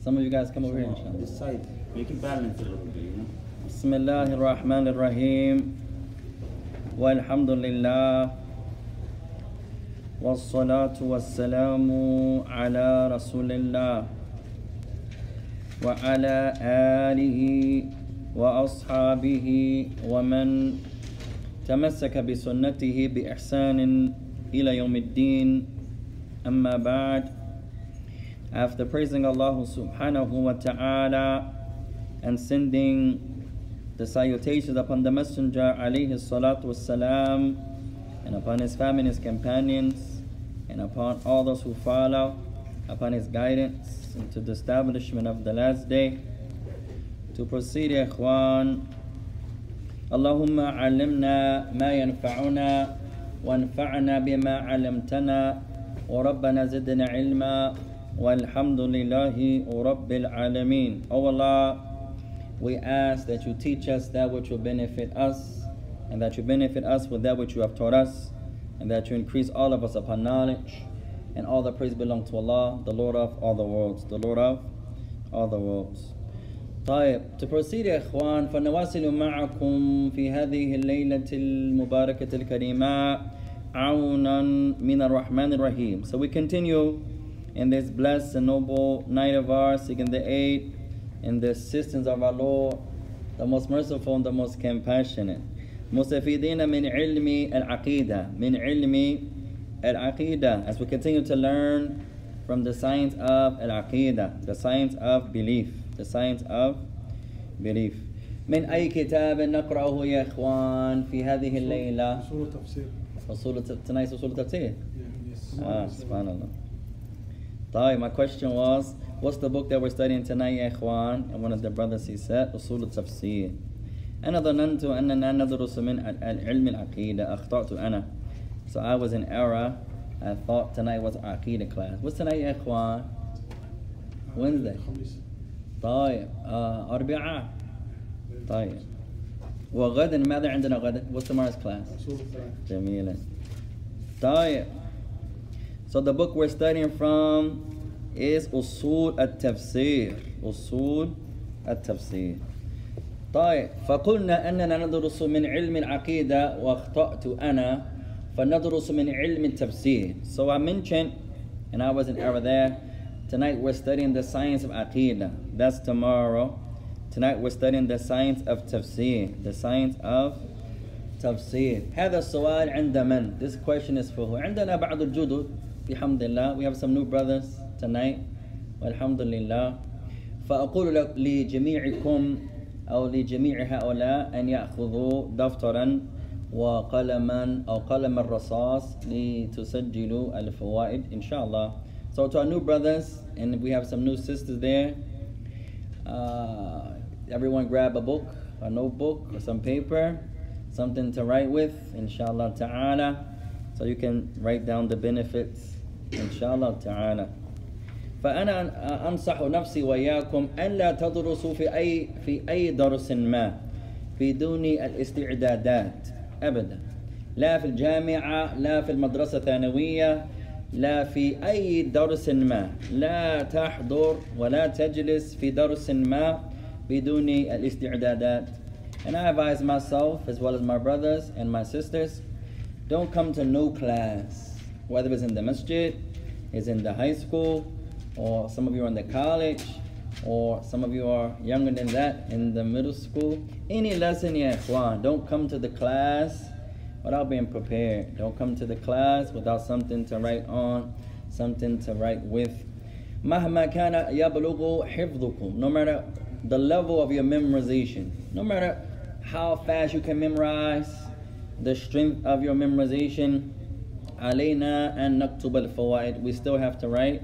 Some of you guys come over here, inshallah. This side, make it balance a little bit, you know. بسم الله الرحمن الرحيم والحمد لله والصلاة والسلام على رسول الله وعلى آله وأصحابه ومن تمسك بسنته بإحسان إلى يوم الدين أما بعد After praising Allah subhanahu wa ta'ala and sending the salutations upon the Messenger alayhi salatu wassalam and upon his family and his companions and upon all those who follow upon his guidance into the establishment of the last day. To proceed, ya ikhwan, اللهم علمنا ما ينفعنا وانفعنا بما علمتنا وربنا زدنا علما والحمد لله رب العالمين. Oh Allah, we ask that you teach us that which will benefit us, and that you benefit us with that which you have taught us, and that you increase all of us upon knowledge. And all the praise belong to Allah, the Lord of all the worlds, the Lord of all the worlds. طيب to proceed يا إخوان فنواصل معكم في هذه الليلة المباركة الكريمة عونا من الرحمن الرحيم So we continue in this blessed and noble night of ours seeking the aid and the assistance of our Lord the most merciful and the most compassionate مستفيدين من علم العقيدة من علم العقيدة as we continue to learn from the science of al-aqidah the science of belief the science of belief من أي كتاب نقرأه يا إخوان في هذه الليلة أصول تفسير أصول tonight's أصول تفسير yes. Ah, subhanallah. طيب, my question was, what's the book that we're studying tonight يا إخوان? And one of the brothers he said, أصول التفسير. أنا ظننت أننا ندرس من العلم العقيدة أخطأت أنا. So I was in error. I thought tonight was عقيدة class. What's tonight يا إخوان? Wednesday. خميس طيب آه أربعاء. طيب. وغدا ماذا عندنا غدا؟ What's tomorrow's class? أصول الثلاثة جميلا طيب So the book we're studying from is أصول التفسير أصول التفسير طيب فقلنا أننا ندرس من علم العقيدة واخطأت أنا فندرس من علم التفسير So I mentioned and I was in error there Tonight we're studying the science of Aqidah That's tomorrow Tonight we're studying the science of tafsir The science of تفسير هذا السؤال عند من This question is for who عندنا بعض الجدد بحمد الله We have some new brothers tonight والحمد لله فأقول لك لجميعكم أو لجميع هؤلاء أن يأخذوا دفترا وقلما أو قلم الرصاص لتسجلوا الفوائد إن شاء الله So to our new brothers and we have some new sisters there uh, everyone grab a book, a notebook, or some paper, something to write with, inshallah ta'ala, so you can write down the benefits, inshallah ta'ala. فأنا أنصح نفسي وإياكم أن لا تدرسوا في أي في أي درس ما بدون الاستعدادات أبدا. لا في الجامعة لا في المدرسة الثانوية لا في أي درس ما. لا تحضر ولا تجلس في درس ما بدون الاستعدادات. And I advise myself as well as my brothers and my sisters don't come to no class. whether it's in the masjid, is in the high school, or some of you are in the college, or some of you are younger than that in the middle school. Any lesson, ya ikhwan, don't come to the class without being prepared. Don't come to the class without something to write on, something to write with. مهما كان يبلغ حفظكم no matter the level of your memorization no matter how fast you can memorize the strength of your memorization علينا أن نكتب الفوائد we still have to write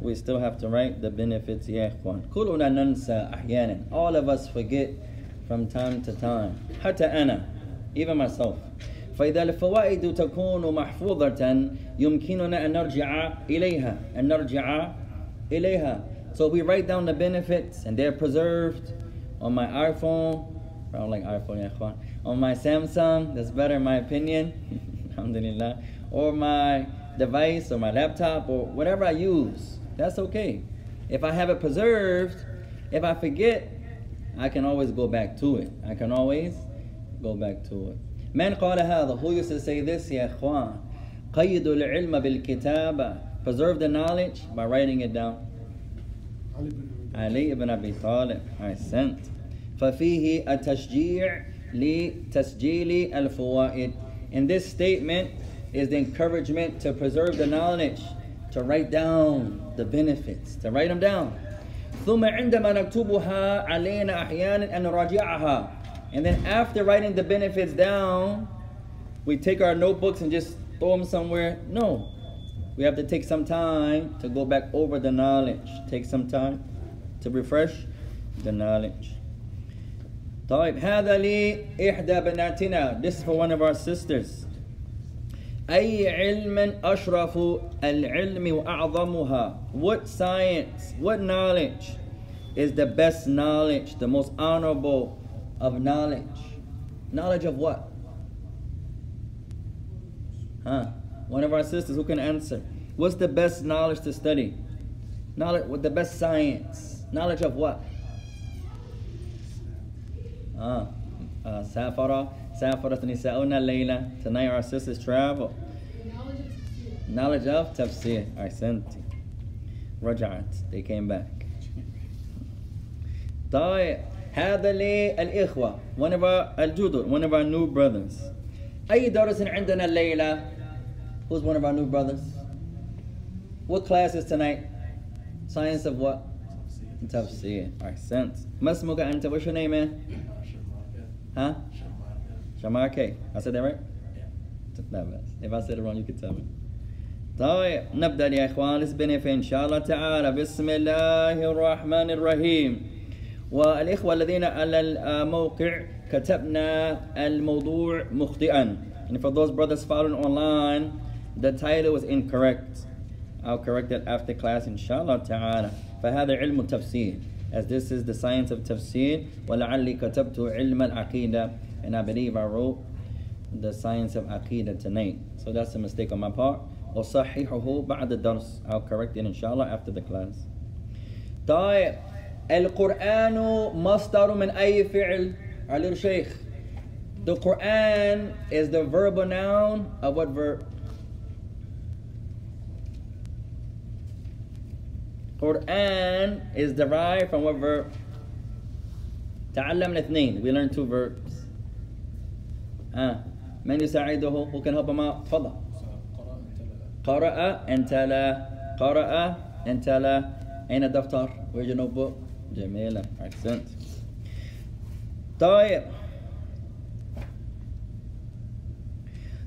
we still have to write the benefits يا إخوان كلنا ننسى أحيانا all of us forget from time to time حتى أنا even myself فإذا الفوائد تكون محفوظة يمكننا أن نرجع إليها أن نرجع إليها So we write down the benefits and they're preserved on my iPhone. I don't like iPhone, yeah, ikhwan. On my Samsung, that's better in my opinion. Alhamdulillah. Or my device or my laptop or whatever I use. That's okay. If I have it preserved, if I forget, I can always go back to it. I can always go back to it. من قال هذا? Who used to say this? يا إخوان قيدوا العلم بالكتابة Preserve the knowledge by writing it down. علي علي بن أبي ibn Abi Talib أحسنت ففيه التشجيع لتسجيل الفوائد In this statement is the encouragement to preserve the knowledge, to write down the benefits, to write them down. ثم عندما نكتبها علينا أحيانا أن نراجعها And then after writing the benefits down, we take our notebooks and just throw them somewhere. No. We have to take some time to go back over the knowledge. Take some time to refresh the knowledge. طيب هذا لي إحدى بناتنا This is for one of our sisters أي علم أشرف العلم وأعظمها What science, what knowledge is the best knowledge, the most honorable of knowledge? Knowledge of what? Huh? One of our sisters who can answer. What's the best knowledge to study? Knowledge, what the best science? Knowledge of what? Ah, uh, سافر سافرت نساؤنا الليلة. Tonight our sisters travel. Knowledge of tafsir. أحسنتي. رجعت. They came back. طيب هذا للإخوة. One of our الجدر. One of our new brothers. أي درس عندنا الليلة? Who's one of our new brothers? What class is tonight? Science of what? تفسير. أحسنت. ما اسمك أنت? What's your name, man? Huh? Shamarke. I said that right? Not bad. If I said it wrong, you could tell me. طيب نبدأ يا إخوان نسبني إن شاء الله تعالى بسم الله الرحمن الرحيم والإخوة الذين على الموقع كتبنا الموضوع مخطئا and for those brothers following online the title was incorrect I'll correct it after class إن شاء الله تعالى فهذا علم التفسير as this is the science of tafsir ولعلي كتبت علم العقيدة and I believe I wrote the science of aqidah tonight so that's a mistake on my part وصححه بعد الدرس I'll correct it إن شاء الله after the class طيب القرآن مصدر من أي فعل علي الشيخ The Quran is the verbal noun of what verb? Quran is derived from what verb? تعلمنا اثنين. We learned two verbs. آه. من يساعده؟ هو كان هبما فضى قرأ أنت لا. قرأ أنت لا. أين الدفتر؟ ويجي نوبو جميلة أحسنت طيب.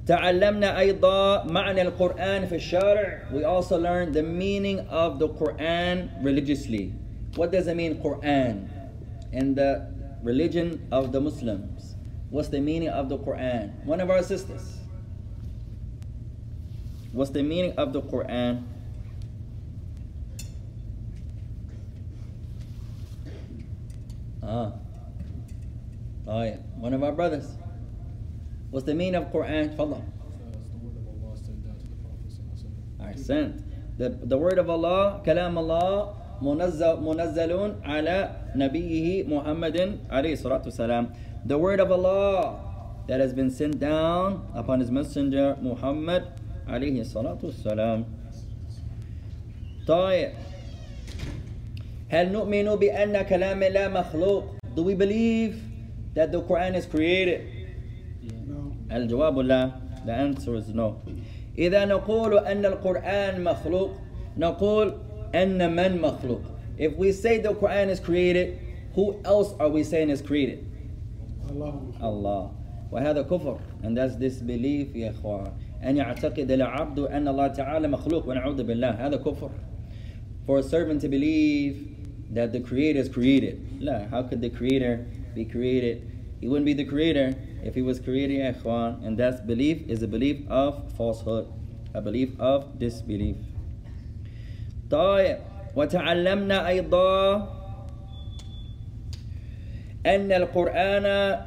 تعلمنا أيضا معنى القرآن في الشارع. We also learned the meaning of the Quran religiously. What does it mean Quran? In the religion of the Muslims. What's the meaning of the Quran? One of our sisters. What's the meaning of the Quran? Ah. Oh yeah. One of our brothers. What's the meaning of Quran? Follow. Alright, sent. The, the word of Allah, Kalam Allah, munazzalun ala nabihi Muhammadin alayhi salatu salam The word of Allah that has been sent down upon his messenger Muhammad عليه الصلاة والسلام. طيب. هل نؤمن بأن كلام الله مخلوق? Do we believe that the Quran is created? No. الجواب لا. The answer is no. إذا نقول أن القرآن مخلوق نقول أن من مخلوق. If we say the Quran is created, who else are we saying is created? الله Allah. وهذا كفر and that's disbelief يا إخوان أن يعتقد العبد أن الله تعالى مخلوق ونعوذ بالله هذا كفر for a servant to believe that the creator is created لا how could the creator be created he wouldn't be the creator if he was created يا إخوان and that's belief is a belief of falsehood a belief of disbelief طيب وتعلمنا أيضا أن القرآن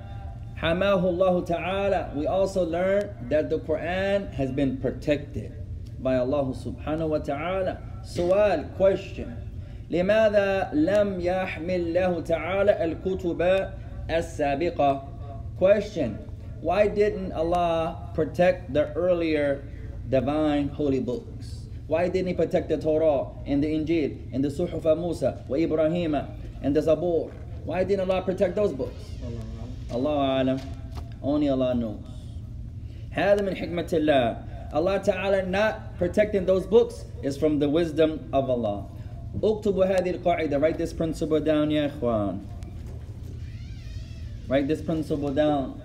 حماه الله تعالى we also learn that the Quran has been protected by Allah subhanahu wa ta'ala سؤال question لماذا لم يحمل له تعالى الكتب السابقة Question Why didn't Allah protect the earlier divine holy books? Why didn't He protect the Torah and the Injil and the Suhuf Musa wa Ibrahim and the Zabur? Why didn't Allah protect those books? Allah alam. Only Allah knows. هذا من حكمة الله. Allah Ta'ala not protecting those books is from the wisdom of Allah. اكتبوا هذه القاعدة. Write this principle down يا إخوان. Write this principle down.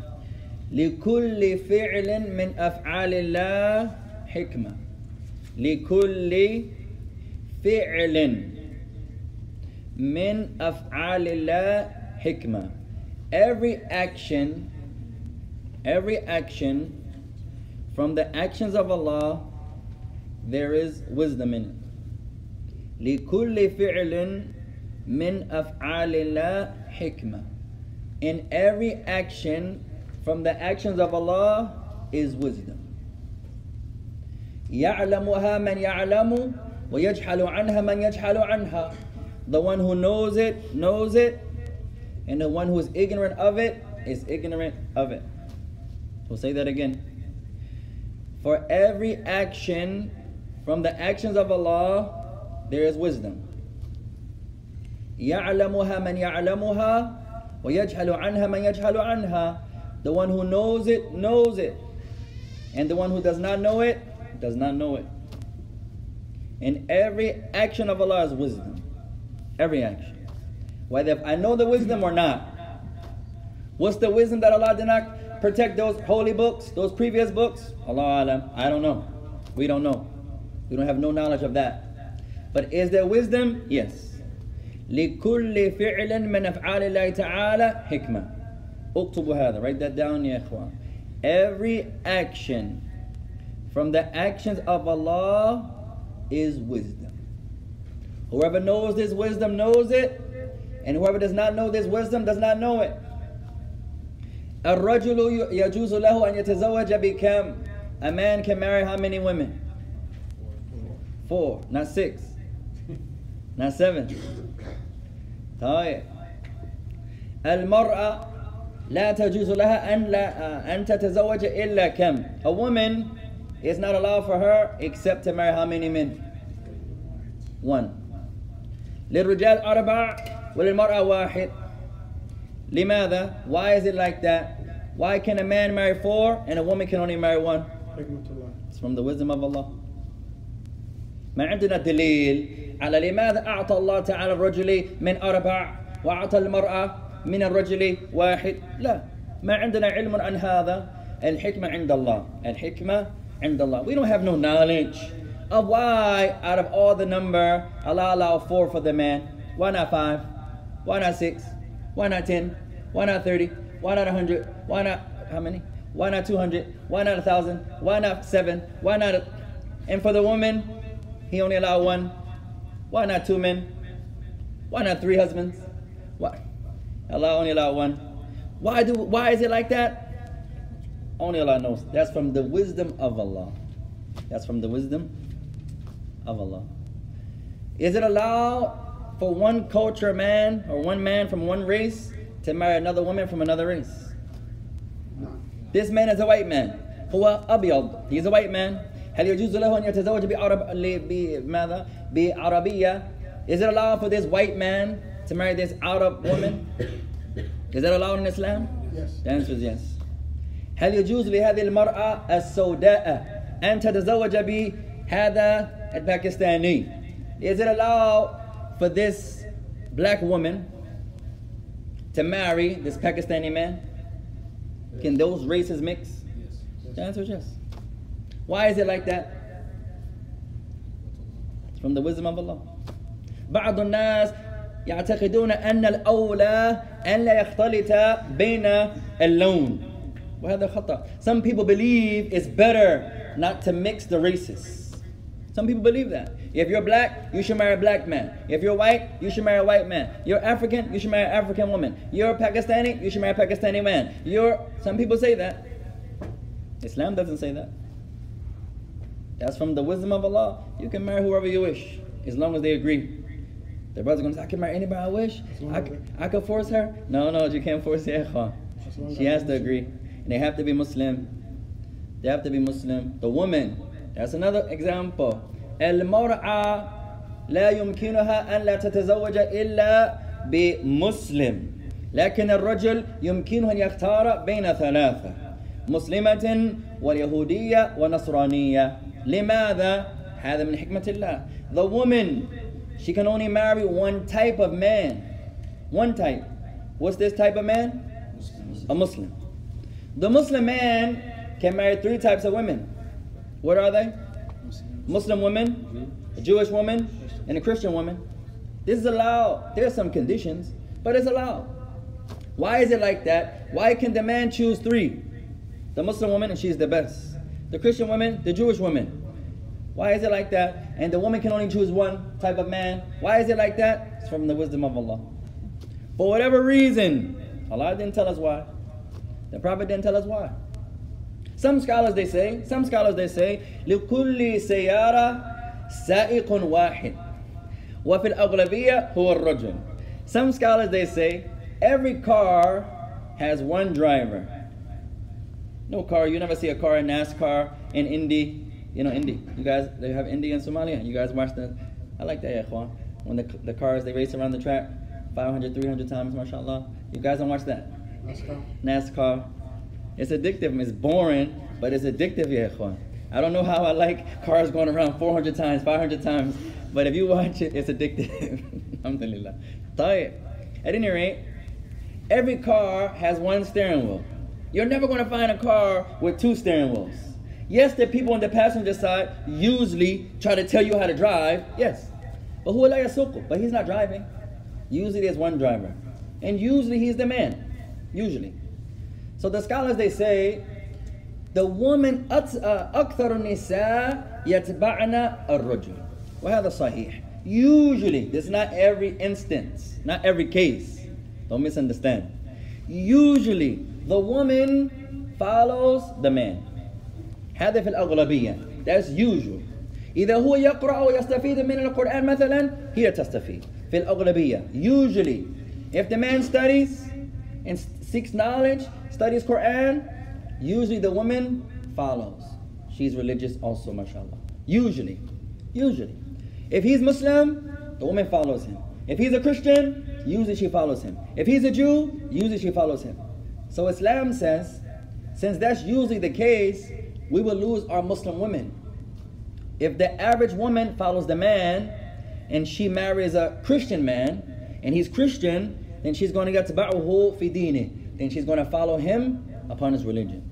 لكل فعل من أفعال الله حكمة. لكل فعل من أفعال الله حكمة. Every action, every action from the actions of Allah, there is wisdom in it. لكل فعل من أفعال الله حكمة. In every action from the actions of Allah is wisdom. يعلمها من يعلم ويجحل عنها من يجحل عنها. The one who knows it knows it, and the one who is ignorant of it is ignorant of it. We'll say that again. For every action from the actions of Allah, there is wisdom. يعلمها من يعلمها ويجهل عنها من يجهل عنها. The one who knows it knows it, and the one who does not know it does not know it. In every action of Allah is wisdom. Every action. Whether I know the wisdom or not. What's the wisdom that Allah did not protect those holy books, those previous books? Allah Alam. I don't know. We don't know. We don't have no knowledge of that. But is there wisdom? Yes. لكل فعل من أفعال الله تعالى حكمة. اكتبوا هذا. Write that down يا إخوان. Every action from the actions of Allah is wisdom. Whoever knows this wisdom knows it, and whoever does not know this wisdom does not know it. الرجل يجوز له أن يتزوج بكم A man can marry how many women? Four, not six, not seven. طيب المرأة لا تجوز لها أن لا أن تتزوج إلا كم A woman is not allowed for her except to marry how many men? One. للرجال أربع وللمرأة واحد. لماذا? Why is it like that? Why can a man marry four and a woman can only marry one? It's from the wisdom of Allah. ما عندنا دليل على لماذا أعطى الله تعالى الرجل من أربع وأعطى المرأة من الرجل واحد لا ما عندنا علم عن هذا الحكمة عند الله الحكمة عند الله we don't have no knowledge of why out of all the number Allah allowed four for the man why not five why not six why not ten why not thirty why not a hundred why not how many why not 200 why not a thousand why not seven why not a, and for the woman he only allowed one why not two men why not three husbands why allah only allowed one why do why is it like that only allah knows that's from the wisdom of allah that's from the wisdom of allah is it allowed for one culture man or one man from one race to marry another woman from another race نعم This man is a white man. هو أبيض. He's a white man. هل يجوز له أن يتزوج بعرب ل- بماذا؟ بعربية? Is it allowed for this white man to marry this Arab woman? Is that allowed in Islam? Yes. The answer is yes. هل يجوز لهذه المرأة السوداء أن تتزوج بهذا الباكستاني? Is it allowed for this black woman to marry this Pakistani man? Can those races mix? The answer is yes. Why is it like that? It's from the wisdom of Allah. بعض الناس يعتقدون أن الأولى أن لا يختلط بين اللون وهذا خطأ. Some people believe it's better not to mix the races. Some people believe that. If you're black, you should marry a black man. If you're white, you should marry a white man. You're African, you should marry an African woman. You're Pakistani, you should marry a Pakistani man. You're some people say that. Islam doesn't say that. That's from the wisdom of Allah. You can marry whoever you wish, as long as they agree. The brother's gonna say, I can marry anybody I wish. I, I could force her. No, no, you can't force the. She has to agree. And they have to be Muslim. They have to be Muslim. The woman, that's another example. المرأة لا يمكنها أن لا تتزوج إلا بمسلم لكن الرجل يمكنه أن يختار بين ثلاثة مسلمة واليهودية ونصرانية لماذا؟ هذا من حكمة الله The woman, she can only marry one type of man. One type. What's this type of man? A Muslim. The Muslim man can marry three types of women. What are they? Muslim woman, a Jewish woman, and a Christian woman. This is allowed. There's some conditions, but it's allowed. Why is it like that? Why can the man choose three? The Muslim woman, and she's the best. The Christian woman, the Jewish woman. Why is it like that? And the woman can only choose one type of man. Why is it like that? It's from the wisdom of Allah. For whatever reason, Allah didn't tell us why. The Prophet didn't tell us why. Some scholars they say, some scholars they say, لكل سيارة سائق واحد وفي الأغلبية هو الرجل. Some scholars they say, every car has one driver. No car, you never see a car in NASCAR, in Indy. You know Indy. You guys, they have Indy in Somalia. You guys watch that? I like that, yeah, Ikhwan. When the, the cars, they race around the track 500, 300 times, mashallah. You guys don't watch that? Let's go. NASCAR. It's addictive. It's boring, but it's addictive, yeah, I don't know how I like cars going around 400 times, 500 times, but if you watch it, it's addictive. Alhamdulillah. Tight. At any rate, every car has one steering wheel. You're never going to find a car with two steering wheels. Yes, the people on the passenger side usually try to tell you how to drive, yes. But who but he's not driving. Usually there's one driver. And usually he's the man. Usually. So the scholars they say the woman أت- uh, أكثر النساء يتبعن الرجل وهذا صحيح usually this is not every instance not every case don't misunderstand usually the woman follows the man هذا في الأغلبية that's usual إذا هو يقرأ ويستفيد من القرآن مثلا هي تستفيد في الأغلبية usually if the man studies and seeks knowledge studies Quran usually the woman follows. She's religious also mashallah. Usually usually. If he's Muslim the woman follows him. If he's a Christian usually she follows him. If he's a Jew usually she follows him. So Islam says since that's usually the case we will lose our Muslim women. If the average woman follows the man and she marries a Christian man and he's Christian, then she's going to get taba'uhu fi dini Then she's going to follow him upon his religion.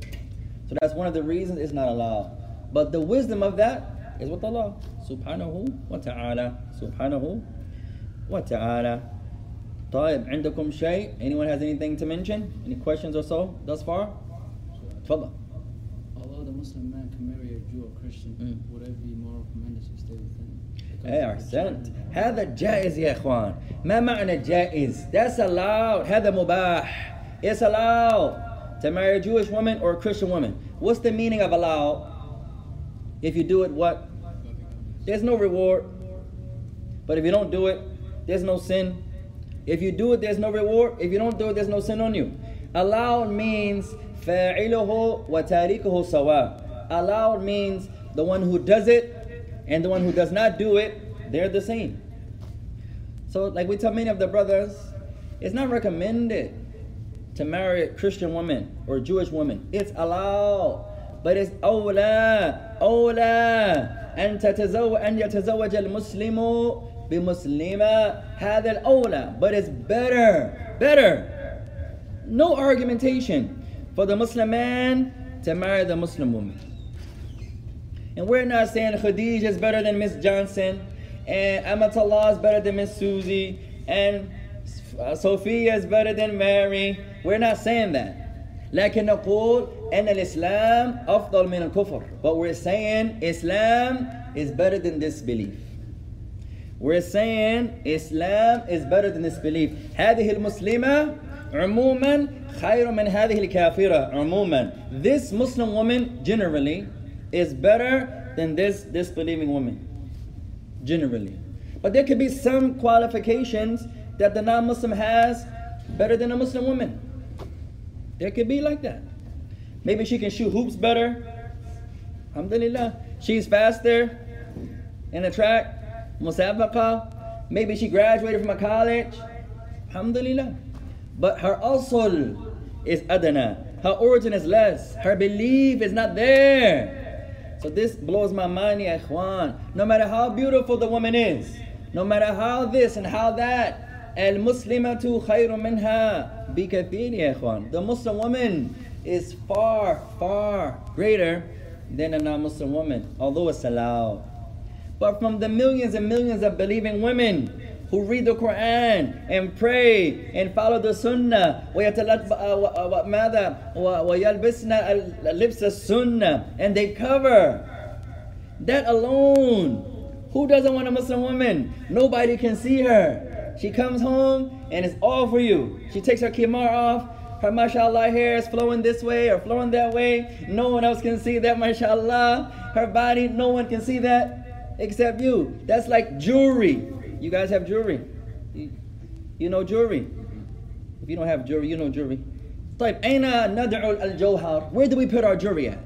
So that's one of the reasons it's not allowed. But the wisdom of that is with Allah subhanahu wa ta'ala. Subhanahu wa ta'ala. طيب عندكم شيء? Anyone has anything to mention? Any questions or so thus far? تفضل. Although the Muslim man can marry a Jew or Christian, Mm. would it be more recommended to stay with him? Because ايه of the احسنت children. هذا جائز يا اخوان ما معنى جائز that's allowed هذا مباح it's allowed to marry a Jewish woman or a Christian woman. What's the meaning of allowed? If you do it, what? There's no reward. But if you don't do it, there's no sin. If you do it, there's no reward. If you don't do it, there's no sin on you. Allowed means. Allowed means the one who does it and the one who does not do it, they're the same. So like we tell many of the brothers, it's not recommended to marry a Christian woman or a Jewish woman. It's allowed, but it's أولى أولى أن تتزوج أن يتزوج المسلم بمسلمة هذا الأولى but it's better better no argumentation for the Muslim man to marry the Muslim woman. And we're not saying Khadija is better than Miss Johnson, and Amatullah is better than Miss Susie, and uh, Sophia is better than Mary. We're not saying that. لكن نقول أن الإسلام أفضل من الكفر. But we're saying Islam is better than disbelief. We're saying Islam is better than this belief. هذه المسلمة عموما خير من هذه الكافرة عموما. This Muslim woman generally is better than this disbelieving woman. Generally. But there could be some qualifications that the non-Muslim has better than a Muslim woman. There could be like that. Maybe she can shoot hoops better. Alhamdulillah. She's faster in the track. Musabaqa. Maybe she graduated from a college. Alhamdulillah. But her asl is adana. Her origin is less. Her belief is not there. So this blows my mind, ya. No matter how beautiful the woman is, no matter how this and how that, المسلمة خير منها بكثير يا ikhwan. The Muslim woman is far, far greater than a non-Muslim woman, although it's allowed. But from the millions and millions of believing women who read the Quran and pray and follow the Sunnah وماذا ويلبسنا لبس السنة and they cover that alone who doesn't want a Muslim woman nobody can see her She comes home and it's all for you. She takes her khimar off, her mashallah hair is flowing this way or flowing that way. No one else can see that mashallah. Her body, no one can see that except you. That's like jewelry. You guys have jewelry. You, you know jewelry. If you don't have jewelry, you know jewelry. Where do we put our jewelry at?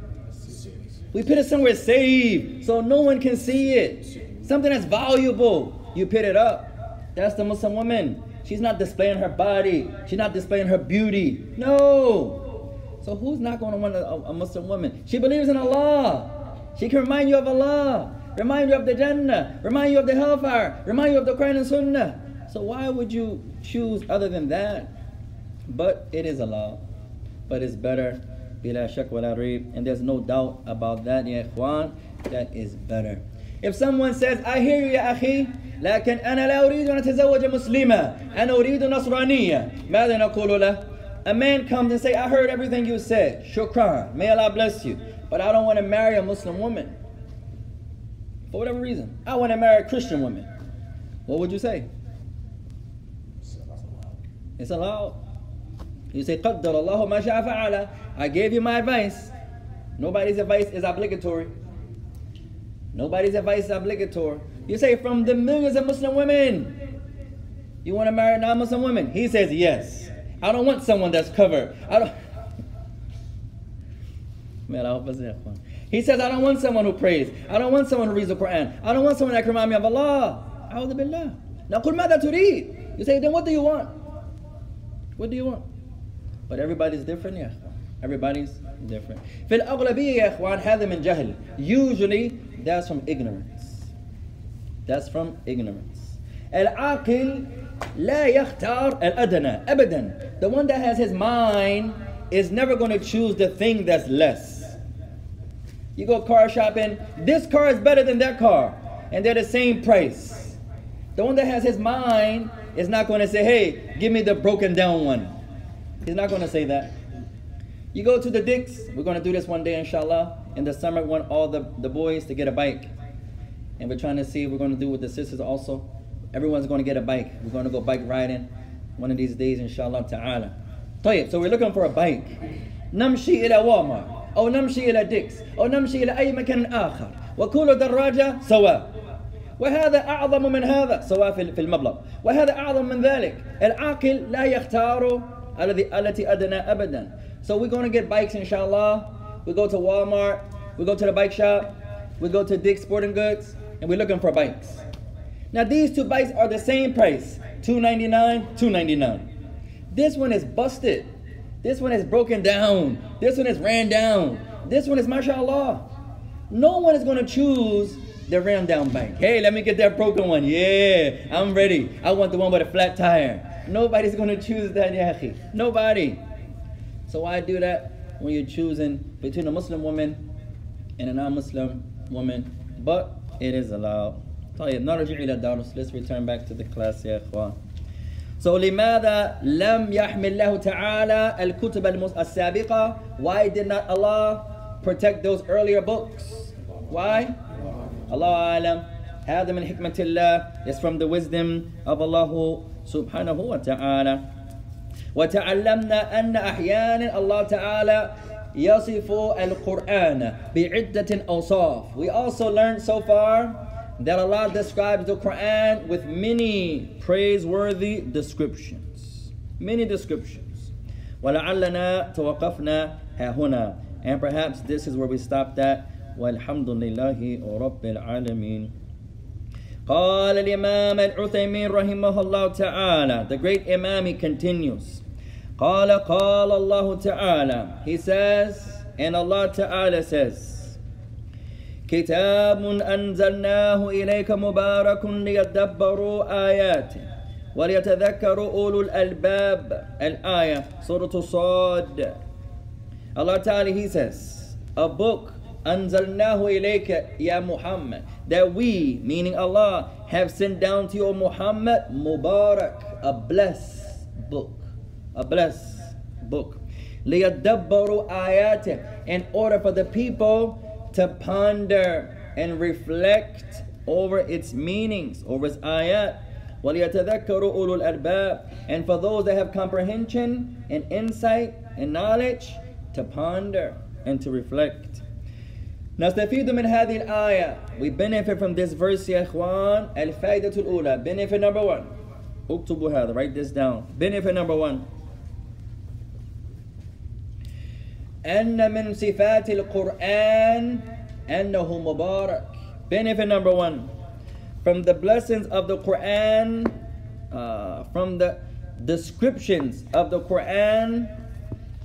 We put it somewhere safe so no one can see it. Something that's valuable, you put it up. That's the Muslim woman. She's not displaying her body. She's not displaying her beauty. No. So who's not going to want a, a Muslim woman? She believes in Allah. She can remind you of Allah remind you of the Jannah, remind you of the hellfire, remind you of the Quran and Sunnah. So why would you choose other than that? But it is Allah. But it's better. Bila shak wala And there's no doubt about that, ya ikhwan. That is better. If someone says, I hear you, ya akhi, لكن أنا لا أريد أن أتزوج مسلمة أنا أريد نصرانية ماذا نقول له A man comes and say, I heard everything you said. Shukran. May Allah bless you. But I don't want to marry a Muslim woman for whatever reason. I want to marry a Christian woman. What would you say? It's allowed. You say, قَدَّرَ اللَّهُ مَا شَاءَ فَعَلَ I gave you my advice. Nobody's advice is obligatory. Nobody's advice is obligatory. You say, from the millions of Muslim women, you want to marry non-Muslim women? He says, yes. I don't want someone that's covered. I don't. Man, I hope it's that fun. He says, I don't want someone who prays. I don't want someone who reads the Quran. I don't want someone that can remind me of Allah. A'udhu billah. Now, قُلْ مَاذَا تُرِيد You say, then what do you want? What do you want? But everybody's different, yeah. Everybody's different. في الأغلبية يا إخوان هذا من جهل. Usually, that's from ignorance. That's from ignorance. Al-aqil la yakhtar al-adana. Abadan. The one that has his mind is never going to choose the thing that's less. You go car shopping, this car is better than that car, and they're the same price. The one that has his mind is not going to say, hey, give me the broken down one. He's not going to say that. You go to the Dicks, we're going to do this one day, inshallah. In the summer, we want all the, the boys to get a bike. And we're trying to see we're going to do with the sisters also. Everyone's going to get a bike. We're going to go bike riding one of these days, inshallah ta'ala. So we're looking for a bike. Namshi ila Walmart. أو نمشي إلى ديكس أو نمشي إلى أي مكان آخر وكل دراجة سواء وهذا أعظم من هذا سواء في المبلغ وهذا أعظم من ذلك العاقل لا يختار الذي التي أدنى أبدا So we're going to get bikes inshallah we go to Walmart we go to the bike shop we go to Dick's Sporting Goods and we're looking for bikes now these two bikes are the same price 299 299 this one is busted this one is broken down. This one is ran down. This one is mashallah. No one is to choose the ran down bike. Hey, let me get that broken one. Yeah, I'm ready. I want the one with a flat tire. Nobody's to choose that, yahi. Nobody. So why do that when you're choosing between a Muslim woman and a non-Muslim woman? But it is allowed. Let's return back to the class, ya so لماذا لم يحمل الله تعالى الكتب السابقة? Why did not Allah protect those earlier books? Why? Allah alam. هذا من حكمة الله is from the wisdom of Allah سبحانه وتعالى وتعلمنا أن أحيانا الله تعالى يصف القرآن بعدة أوصاف We also learned so far that Allah describes the Quran with many praiseworthy descriptions. Many descriptions. وَلَعَلَّنَا تَوَقَفْنَا هَهُنَا And perhaps this is where we stopped at. وَالْحَمْدُ لِلَّهِ رَبِّ الْعَالَمِينَ قال الإمام العثيمين رحمه الله تعالى The great Imam he continues قال قال الله تعالى He says and Allah Ta'ala says كتاب أنزلناه إليك مبارك ليدبروا آياته وليتذكروا أولو الألباب الآية سورة صاد Allah Ta'ala He says a book أنزلناه إليك يا محمد that we, meaning Allah, have sent down to you, Muhammad, Mubarak, a blessed book. A blessed book. لِيَدَّبَّرُوا آيَاتِهِ In order for the people to ponder and reflect over its meanings, over its ayat. وَلِيَتَذَكَّرُوا أُولُو الْأَلْبَابِ And for those that have comprehension and insight and knowledge, to ponder and to reflect. نستفيد من هذه الآية we benefit from this verse يا إخوان الفائدة الأولى benefit number one اكتبوا هذا write this down benefit number one أن من صفات القرآن أنه مبارك benefit number one from the blessings of the Quran uh, from the descriptions of the Quran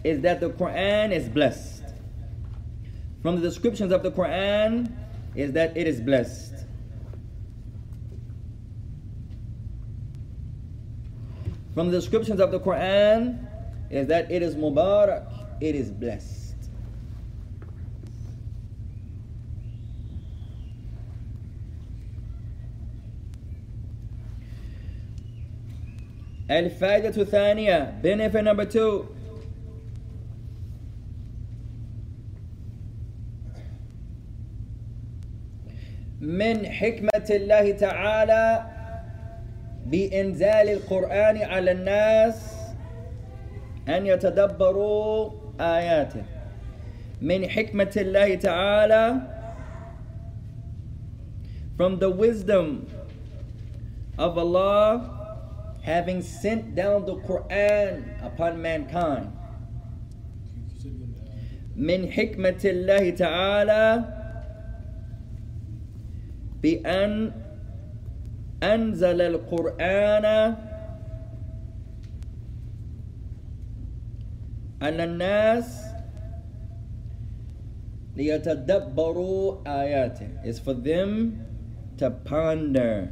is that the Quran is blessed from the descriptions of the Quran is that it is blessed. From the descriptions of the Quran is that it is Mubarak, it is blessed. الفائدة الثانية benefit number two من حكمة الله تعالى بإنزال القرآن على الناس أن يتدبروا آياته من حكمة الله تعالى from the wisdom of Allah having sent down the Quran upon mankind من حكمة الله تعالى بأن أنزل القرآن على الناس ليتدبروا آياته is for them to ponder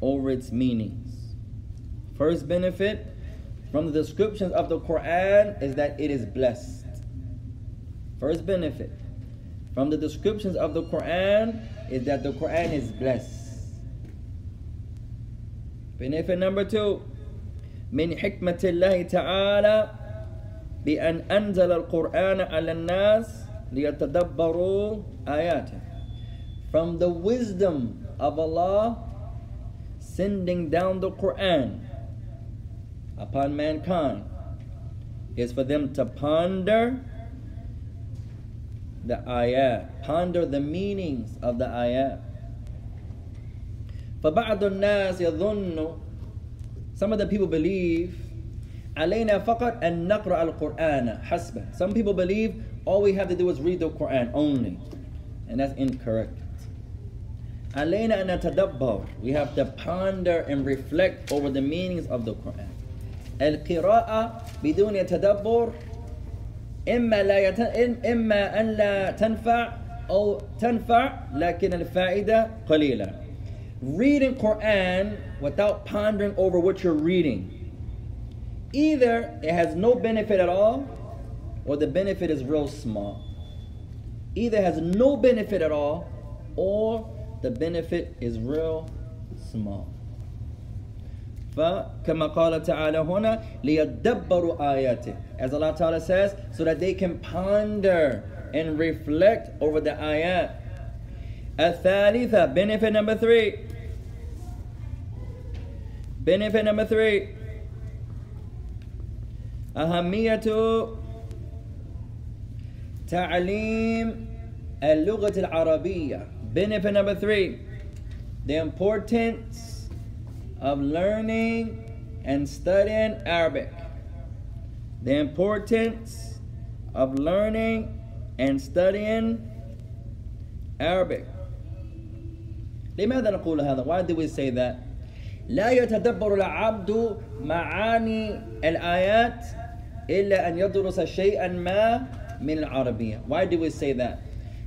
over its meanings. First benefit from the descriptions of the Quran is that it is blessed. First benefit from the descriptions of the Quran is that the Quran is blessed. Benefit number two, من حكمة الله تعالى بأن أنزل القرآن على الناس ليتدبروا آياته. From the wisdom of Allah sending down the Quran upon mankind is for them to ponder the ayat, ponder the meanings of the ayat. فبعض الناس يظن some of the people believe علينا فقط أن نقرأ القرآن حسب some people believe all we have to do is read the Quran only and that's incorrect علينا أن نتدبر we have to ponder and reflect over the meanings of the Quran القراءة بدون تدبر إما لا يت... إما أن لا تنفع أو تنفع لكن الفائدة قليلة. Reading Quran without pondering over what you're reading. Either it has no benefit at all or the benefit is real small. Either has no benefit at all or the benefit is real small. فكما قال تعالى هنا ليدبروا آياته as Allah Ta'ala says so that they can ponder and reflect over the ayat الثالثة benefit number three benefit number three أهمية تعليم اللغة العربية benefit number three the importance of learning and studying Arabic. The importance of learning and studying Arabic. لماذا نقول هذا? Why do we say that? لا يتدبر العبد معاني الآيات إلا أن يدرس شيئا ما من العربية. Why do we say that?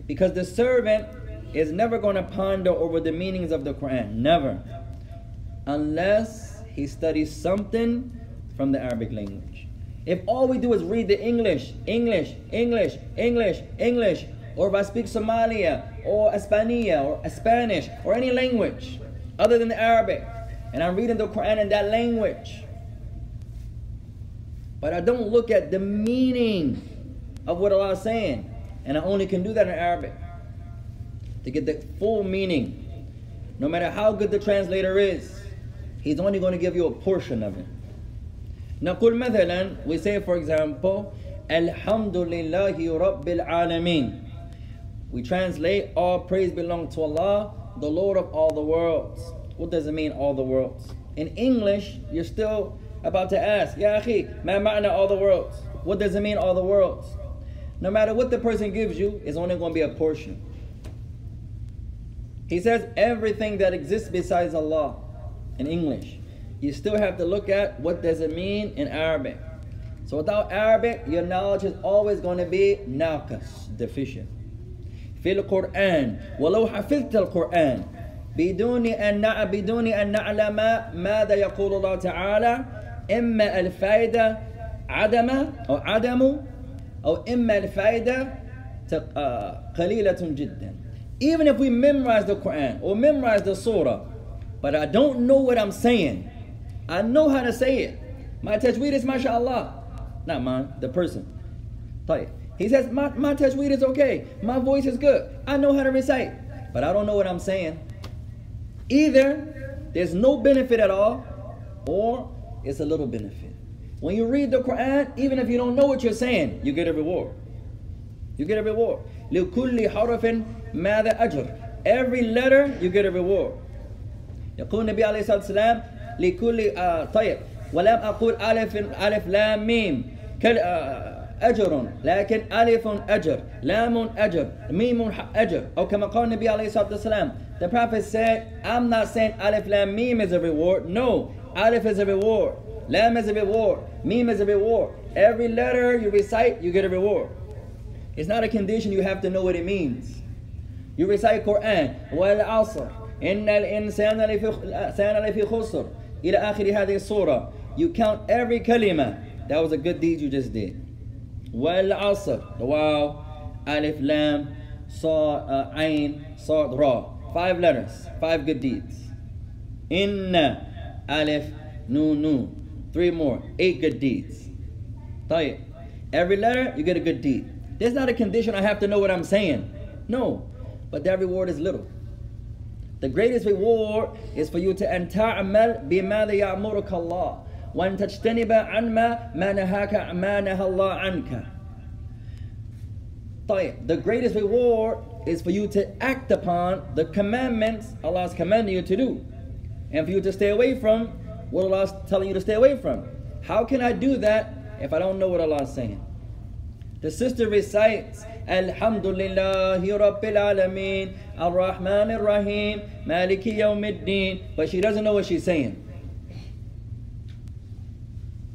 Because the servant is never going to ponder over the meanings of the Quran. Never. Unless he studies something from the Arabic language. If all we do is read the English, English, English, English, English, or if I speak Somalia or Espania or Spanish or any language other than the Arabic, and I'm reading the Quran in that language, but I don't look at the meaning of what Allah is saying, and I only can do that in Arabic to get the full meaning. No matter how good the translator is, he's only going to give you a portion of it. نقول مثلا we say for example الحمد لله رب العالمين we translate all praise belong to Allah the Lord of all the worlds what does it mean all the worlds in English you're still about to ask يا أخي ما معنى all the worlds what does it mean all the worlds no matter what the person gives you it's only going to be a portion he says everything that exists besides Allah in English you still have to look at what does it mean in Arabic. So without Arabic, your knowledge is always going to be naqas, deficient. في القرآن ولو حفظت القرآن بدون أن بدون أن نعلم ماذا يقول الله تعالى إما الفائدة عدم أو عدم أو إما الفائدة قليلة جدا. Even if we memorize the Quran or memorize the surah, but I don't know what I'm saying, I know how to say it. My tajweed is mashallah. Not mine, the person. طيب. He says, my, my tajweed is okay. My voice is good. I know how to recite. But I don't know what I'm saying. Either there's no benefit at all, or it's a little benefit. When you read the Quran, even if you don't know what you're saying, you get a reward. You get a reward. لكل حرف ماذا أجر. Every letter, you get a reward. يقول النبي عليه الصلاة والسلام لكل آه طيب ولم أقول ألف ألف لام ميم كل آه أجر لكن ألف أجر لام أجر ميم أجر أو كما قال النبي عليه الصلاة والسلام The Prophet said I'm not saying ألف لام ميم is a reward No ألف is a reward Lam is a reward Mim is a reward Every letter you recite you get a reward It's not a condition you have to know what it means You recite Quran والعصر إن الإنسان لفي خسر إلى آخر هذه الصورة You count every kalima That was a good deed you just did والعصر The wow Alif Lam Sa uh, Ain Sa Ra Five letters Five good deeds Inna Aleph, Nun, Nun. Three more. Eight good deeds. Tayyip. Every letter, you get a good deed. There's not a condition I have to know what I'm saying. No. But that reward is little. The greatest reward is for you to anta'amal bimada ya'muruka Allah. Wa tajtaniba anma ma nahaka ma nahallah anka. The greatest reward is for you to act upon the commandments Allah is commanding you to do and for you to stay away from what Allah's telling you to stay away from. How can I do that if I don't know what Allah is saying? The sister recites, Alhamdulillahi Rabbil Alameen, Ar Rahman Ar Rahim, Maliki Yawmiddin, but she doesn't know what she's saying.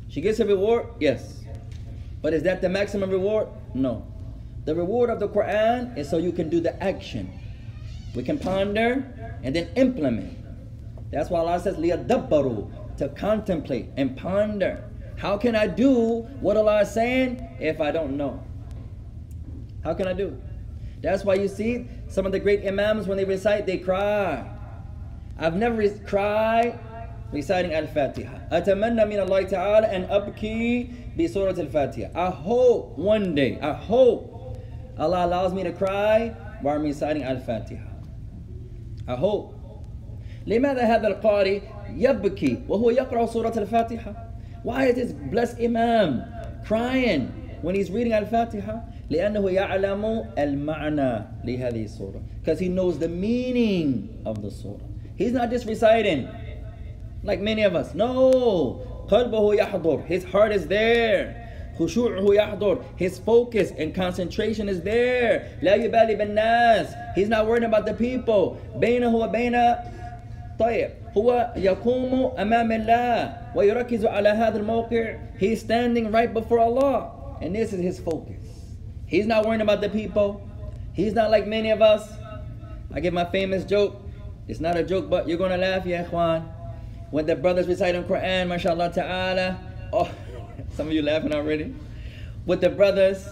She gets a reward? Yes. But is that the maximum reward? No. The reward of the Quran is so you can do the action. We can ponder and then implement. That's why Allah says, liyadabbaru, to contemplate and ponder. How can I do what Allah is saying if I don't know? How can I do? That's why you see some of the great imams when they recite, they cry. I've never re cried reciting Al-Fatiha. Atamanna min Allah Ta'ala and abki bi surat Al-Fatiha. I hope one day, I hope Allah allows me to cry while I'm reciting Al-Fatiha. I hope لماذا هذا القارئ يبكي وهو يقرأ سورة الفاتحة? Why is this blessed imam crying when he's reading Al-Fatiha? لأنه يعلم المعنى لهذه السورة because he knows the meaning of the surah He's not just reciting like many of us. No. قلبه يحضر. His heart is there. خشوعه يحضر. His focus and concentration is there. لا يبالي بالناس. He's not worrying about the people. بينه وبين طيب هو يقوم أمام الله ويركز على هذا الموقع. He's standing right before Allah. And this is his focus. He's not worrying about the people. He's not like many of us. I give my famous joke. It's not a joke but you're gonna laugh yeah, ikhwan. When the brothers reciting Quran mashallah ta'ala. Oh some of you laughing already. With the brothers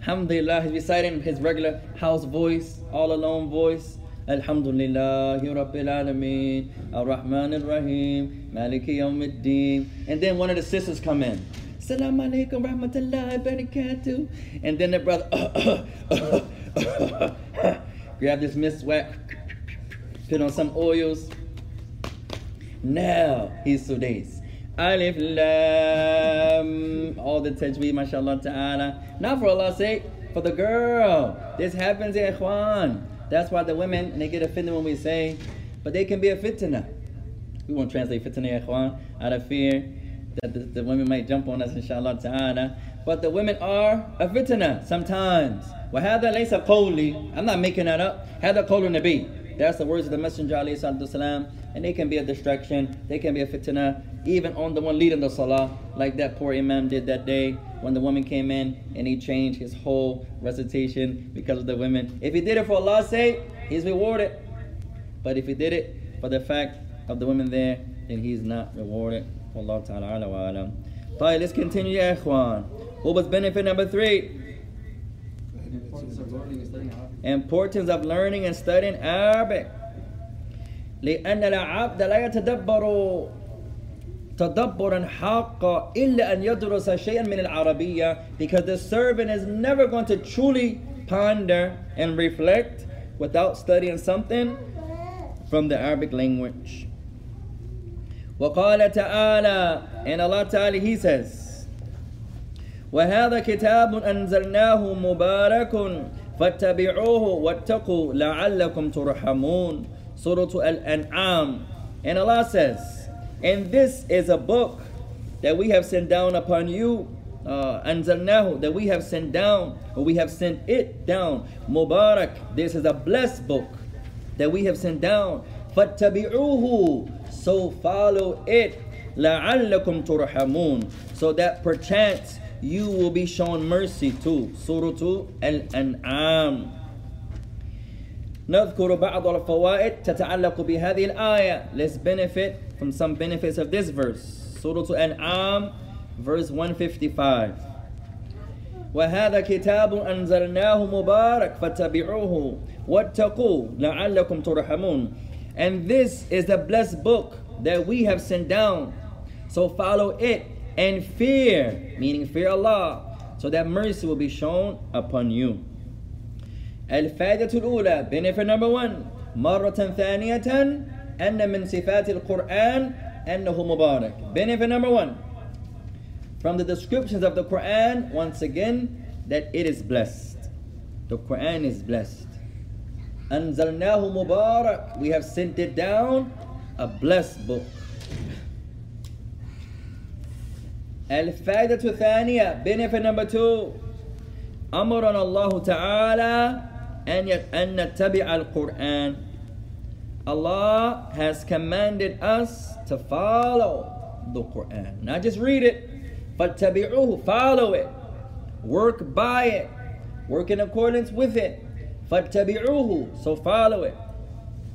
Alhamdulillah he's reciting his regular house voice all alone voice. Alhamdulillah, Rabbil Alameen, Ar-Rahman Ar-Rahim, Maliki Yawm Ad-Din. And then one of the sisters come in. Assalamu alaikum rahmatullahi barakatuh. And then the brother grab this miswak, put on some oils. Now he's Sudais. Alif Lam. All the tajweed, mashallah ta'ala. Not for Allah's sake, for the girl. This happens, in ikhwan. That's why the women, and they get offended when we say, but they can be a fitna. We won't translate fitna, ya ikhwan, out of fear that the, the women might jump on us, inshallah ta'ala. But the women are a fitna sometimes. وهذا ليس قولي. I'm not making that up. هذا قول النبي. That's the words of the Messenger alayhi salatu wasalam. And they can be a distraction. They can be a fitna. Even on the one leading the salah. Like that poor imam did that day when the woman came in and he changed his whole recitation because of the women. If he did it for Allah's sake, he's rewarded. But if he did it for the fact of the women there, then he's not rewarded. Wallahu ta'ala ala wa alam. طيب, let's continue, ya ikhwan. What was benefit number three? Importance of learning and studying Arabic. Importance of learning and studying Arabic. لأن العبد لا يتدبر تدبرا حقا إلا أن يدرس شيئا من العربية because the servant is never going to truly ponder and reflect without studying something from the Arabic language. وقال تعالى and Allah Ta'ala he says وهذا كتاب أنزلناه مبارك فاتبعوه واتقوا لعلكم ترحمون Surah Al-An'am and Allah says and this is a book that we have sent down upon you uh, أنزلناه that we have sent down or we have sent it down Mubarak this is a blessed book that we have sent down فاتبعوه so follow it لعلكم ترحمون so that perchance you will be shown mercy too Surah Al-An'am نذكر بعض الفوائد تتعلق بهذه الآية Let's benefit from some benefits of this verse Surah Al-An'am verse 155 وهذا كتاب أنزلناه مبارك فاتبعوه واتقوا لعلكم ترحمون And this is the blessed book that we have sent down. So follow it and fear, meaning fear Allah, so that mercy will be shown upon you. الفائدة الأولى benefit number one مرة ثانية أن من صفات القرآن أنه مبارك benefit number one from the descriptions of the Quran once again that it is blessed the Quran is blessed أنزلناه مبارك we have sent it down a blessed book الفائدة الثانية benefit number two أمرنا الله تعالى أن أن نتبع القرآن Allah has commanded us to follow the Quran not just read it but tabi'uhu follow it work by it work in accordance with it فَاتَّبِعُوهُ So follow it.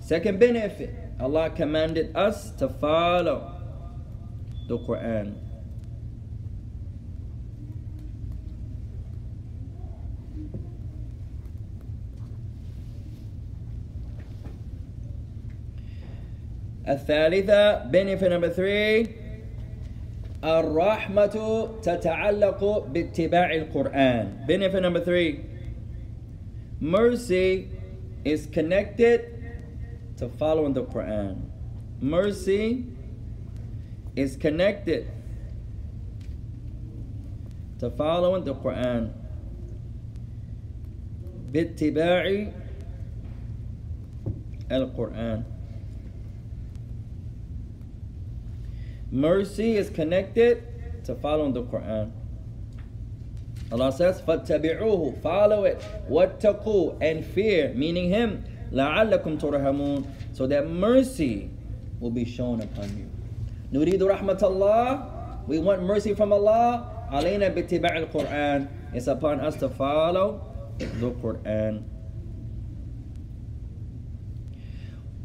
Second benefit, Allah commanded us to follow the Quran. الثالثة benefit number three الرحمة تتعلق باتباع القرآن benefit number three Mercy is connected to following the Quran. Mercy is connected to following the Quran. باتباع القرآن Mercy is connected to following the Quran. Allah says, فَاتَّبِعُوهُ Follow it. وَاتَّقُوا And fear, meaning Him. لَعَلَّكُمْ تُرْحَمُونَ So that mercy will be shown upon you. نُرِيدُ رَحْمَةَ اللَّهِ We want mercy from Allah. عَلَيْنَا بِاتِّبَاعِ الْقُرْآنِ It's upon us to follow the Quran.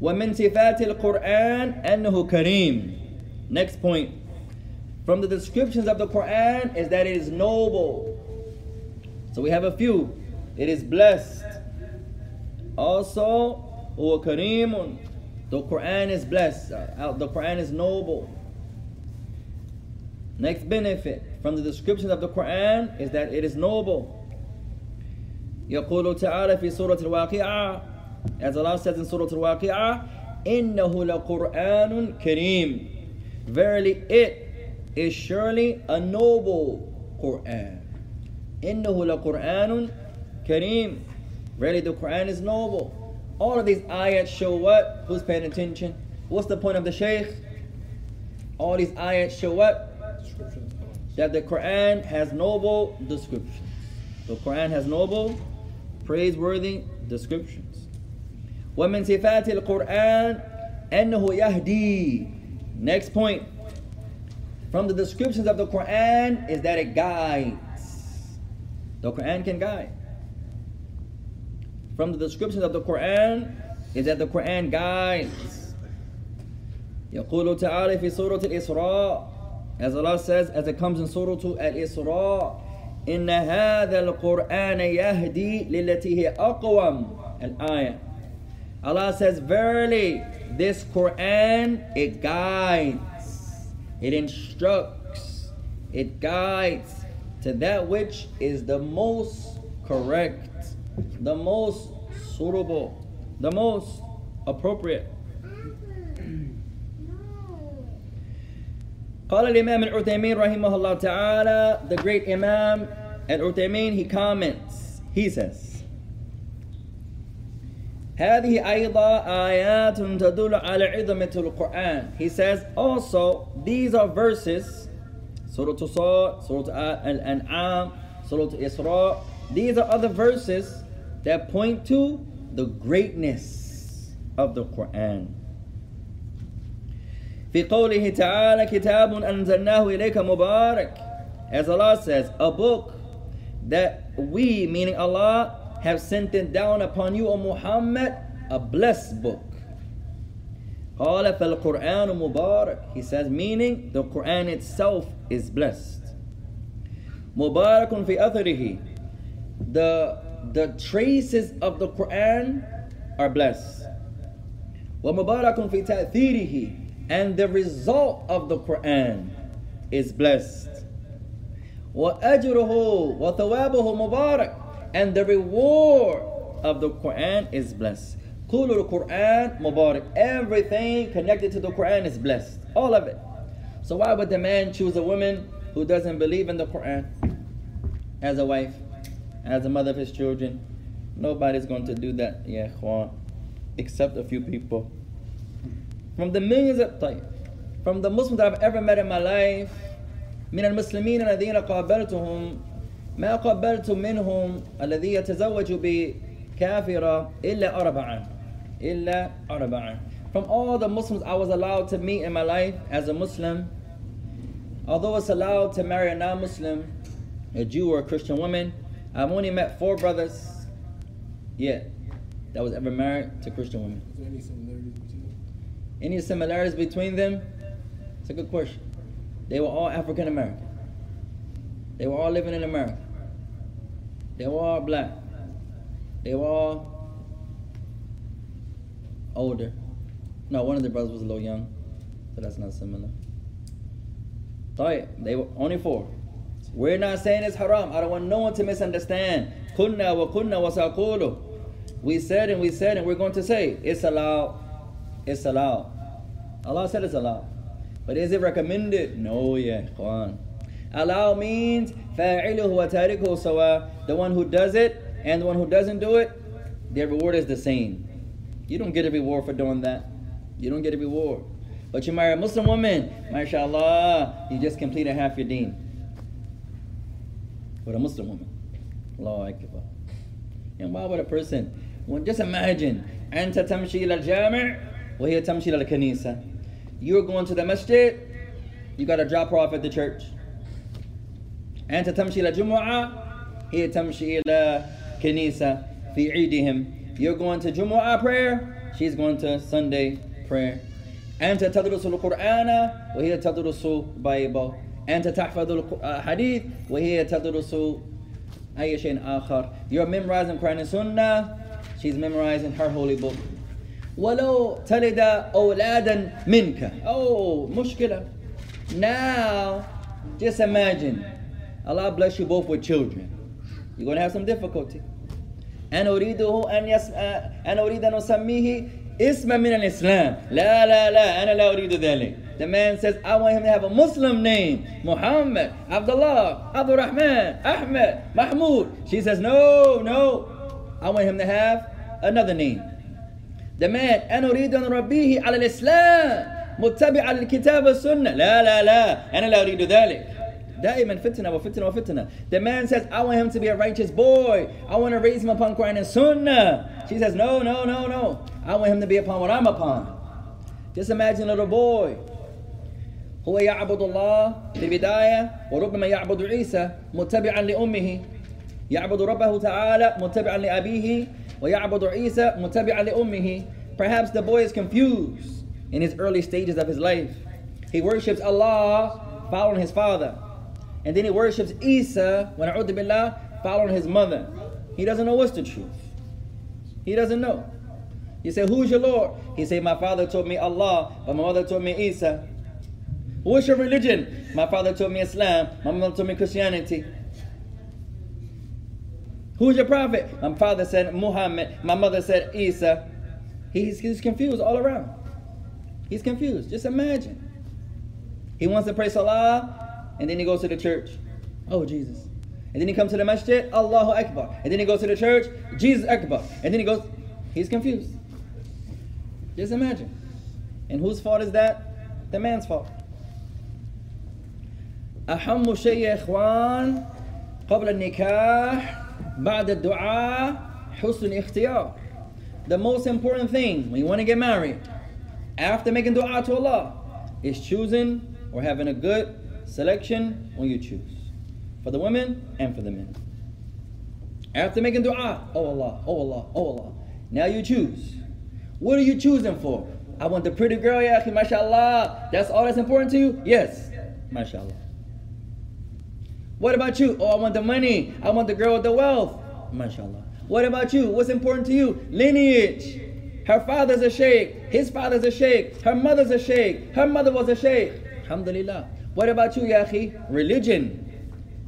ومن صفات القرآن أنه كريم. Next point. From the descriptions of the Quran is that it is noble. So we have a few. It is blessed. Also, هو كريم. The Quran is blessed. Uh, The Quran is noble. Next benefit from the descriptions of the Quran is that it is noble. يقول تعالى في سورة الواقعة as Allah says in Surah Al-Waqi'ah إنه لقرآن كريم Verily it is surely a noble Quran إنه لقرآن كريم Verily the Quran is noble All of these ayats show what? Who's paying attention? What's the point of the Shaykh? All these ayats show what? Descriptions. That the Quran has noble descriptions. The Quran has noble, praiseworthy descriptions. ومن صفات القرآن أنه يهدي Next point. From the descriptions of the Quran is that it guides. The Quran can guide. From the descriptions of the Quran is that the Quran guides. يقول تعالى في سورة الإسراء As Allah says, as it comes in Surah Al-Isra إن هذا القرآن يهدي للتي هي أقوم الآية Allah says, Verily, this Quran, it guides, it instructs, it guides to that which is the most correct, the most suitable, the most appropriate. قال الإمام العثيمين رحمه الله تعالى the great Imam al-Uthaymin he comments he says هذه أيضا آيات تدل على عظمة القرآن He says also these are verses Surah Sad, Surah Al-An'am, Surah Isra These are other verses that point to the greatness of the Quran في قوله تعالى كتاب أنزلناه إليك مبارك As Allah says, a book that we, meaning Allah, have sent it down upon you, O Muhammad, a blessed book. قال فالقرآن مبارك He says, meaning the Quran itself is blessed. مبارك في أثره The, the traces of the Quran are blessed. ومبارك في تأثيره And the result of the Quran is blessed. وأجره وثوابه مبارك And the reward of the Quran is blessed. كل القرآن مبارك Everything connected to the Quran is blessed. All of it. So why would the man choose a woman who doesn't believe in the Quran as a wife, as a mother of his children? Nobody's going to do that, yeah, ikhwan, except a few people. From the millions of طيب, from the Muslims that I've ever met in my life, من المسلمين الذين قابلتهم ما قابلت منهم الذي يتزوج بكافرة إلا أربعة إلا أربعة From all the Muslims I was allowed to meet in my life as a Muslim, although it's allowed to marry a non-Muslim, a Jew or a Christian woman, I've only met four brothers yet that was ever married to Christian women. Is there any similarities between them? Any similarities between them? It's a good question. They were all African American. They were all living in America. They were all black. They were all older. No, one of the brothers was a little young, so that's not similar. They were only four. We're not saying it's haram. I don't want no one to misunderstand. Kunna wa kunna wa saqulu. We said and we said and we're going to say it's allowed. It's allowed. Allah said it's allowed. But is it recommended? No, yeah, Quran. Allow means فاعله وتاركه سواء. The one who does it and the one who doesn't do it, their reward is the same. You don't get a reward for doing that. You don't get a reward. But you marry a Muslim woman, mashallah, you just completed half your deen. With a Muslim woman. Allahu Akbar. And why would a person, well, just imagine, أنت تمشي إلى الجامع وهي تمشي إلى الكنيسة. You're going to the masjid, you got to drop her off at the church. أنت تمشي إلى الجمعة هي تمشي إلى كنيسة في عيدهم. You're going to Jumu'ah prayer, she's going to Sunday prayer. أنت تدرس القرآن وهي تدرس Bible. أنت تحفظ الحديث وهي تدرس أي شيء آخر. You're memorizing Quran and Sunnah, she's memorizing her holy book. ولو تلد أولادا منك. Oh, مشكلة. Now, just imagine. Allah bless you both with children. You're going to have some difficulty. أنا أريده أن يس... أنا أريد أن أسميه اسما من الإسلام. لا لا لا أنا لا أريد ذلك. The man says, I want him to have a Muslim name. Muhammad, Abdullah, Abdul Rahman, Ahmed, Mahmoud. She says, no, no. I want him to have another name. The man, أنا أريد أن أربيه على الإسلام متبعا للكتاب والسنة. لا لا لا أنا لا أريد ذلك. دائما فتنة وفتنة وفتنة. The man says, I want him to be a righteous boy. I want to raise him upon Quran and Sunnah. She says, no, no, no, no. I want him to be upon what I'm upon. Just imagine a little boy. هو يعبد الله في البداية وربما يعبد عيسى متبعا لأمه يعبد ربه تعالى متبعا لأبيه ويعبد عيسى متبعا لأمه Perhaps the boy is confused in his early stages of his life. He worships Allah following his father. And then he worships Isa, when billah, following his mother. He doesn't know what's the truth. He doesn't know. You say, who's your Lord? He say, my father told me Allah, but my mother told me Isa. What's your religion? My father told me Islam, my mother told me Christianity. Who's your prophet? My father said Muhammad, my mother said Isa. He's, he's confused all around. He's confused. Just imagine. He wants to pray Salah, and then he goes to the church. Oh, Jesus. And then he comes to the masjid, Allahu Akbar. And then he goes to the church, Jesus Akbar. And then he goes, he's confused. Just imagine. And whose fault is that? The man's fault. أهم شيء يا إخوان قبل النكاح بعد الدعاء حسن الاختيار. The most important thing when you want to get married, after making dua to Allah, is choosing or having a good selection when you choose. For the women and for the men. After making dua, oh Allah, oh Allah, oh Allah. Now you choose. What are you choosing for? I want the pretty girl, yeah, mashallah. That's all that's important to you? Yes, mashallah. What about you? Oh, I want the money. I want the girl with the wealth. MashaAllah. What about you? What's important to you? Lineage. Her father's a sheikh. His father's a sheikh. Her mother's a sheikh. Her mother was a sheikh. Alhamdulillah. What about you, Yahi? Religion.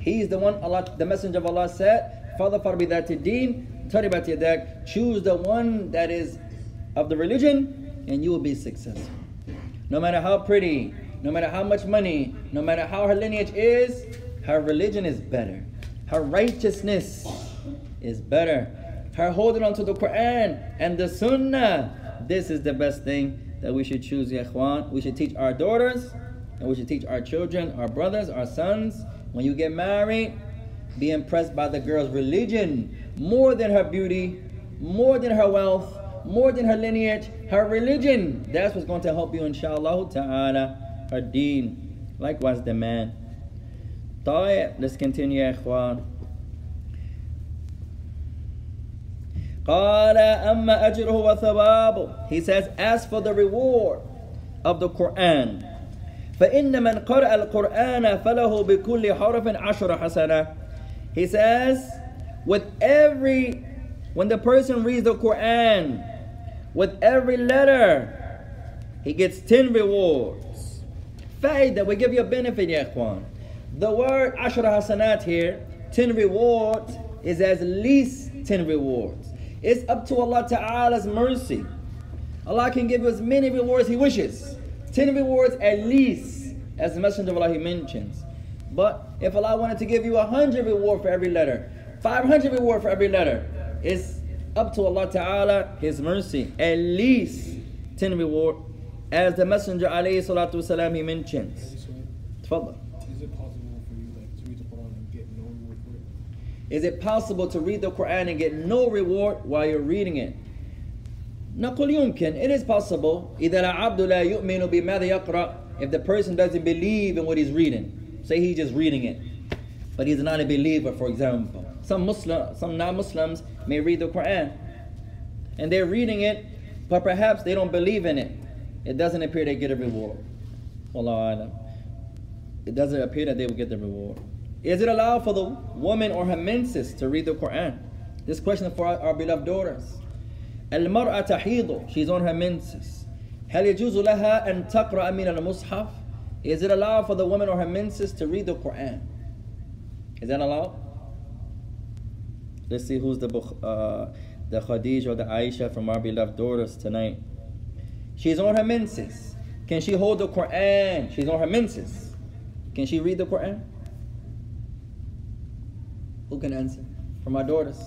He's the one Allah, the Messenger of Allah said, Father Farbidati Deen, Taribat Yadak. Choose the one that is of the religion, and you will be successful. No matter how pretty, no matter how much money, no matter how her lineage is, her religion is better. Her righteousness is better. Her holding on to the Quran and the Sunnah. This is the best thing that we should choose, ya ikhwan. We should teach our daughters and we should teach our children, our brothers, our sons. When you get married, be impressed by the girl's religion more than her beauty, more than her wealth, more than her lineage. Her religion. That's what's going to help you, inshallah ta'ala. Her deen. Likewise, the man. طيب let's continue يا إخوان قال أما أجره وثوابه He says as for the reward of the Quran فإن من قرأ القرآن فله بكل حرف عشر حسنة He says with every when the person reads the Quran with every letter he gets 10 rewards فائدة we give you a benefit يا إخوان The word Ashra Hasanat here, 10 rewards, is as least 10 rewards. It's up to Allah Ta'ala's mercy. Allah can give you as many rewards He wishes. 10 rewards at least, as the Messenger of Allah mentions. But if Allah wanted to give you 100 reward for every letter, 500 reward for every letter, it's up to Allah Ta'ala, His mercy. At least 10 reward, as the Messenger alayhi salatu wasalam, he mentions. Tfadda. Is it possible for you? Is it possible to read the Quran and get no reward while you're reading it? نقول يمكن it is possible إذا العبد لا يؤمن بماذا يقرأ if the person doesn't believe in what he's reading say he's just reading it but he's not a believer for example some Muslim some non-Muslims may read the Quran and they're reading it but perhaps they don't believe in it it doesn't appear they get a reward Wallahu alam. it doesn't appear that they will get the reward is it allowed for the woman or her menses to read the Quran this question for our, our beloved daughters المرأة تحيض she's on her menses هل يجوز لها أن تقرأ من المصحف is it allowed for the woman or her menses to read the Quran is that allowed let's see who's the Bukh- uh, the Khadija or the Aisha from our beloved daughters tonight she's on her menses can she hold the Quran she's on her menses can she read the Quran who can answer from our daughters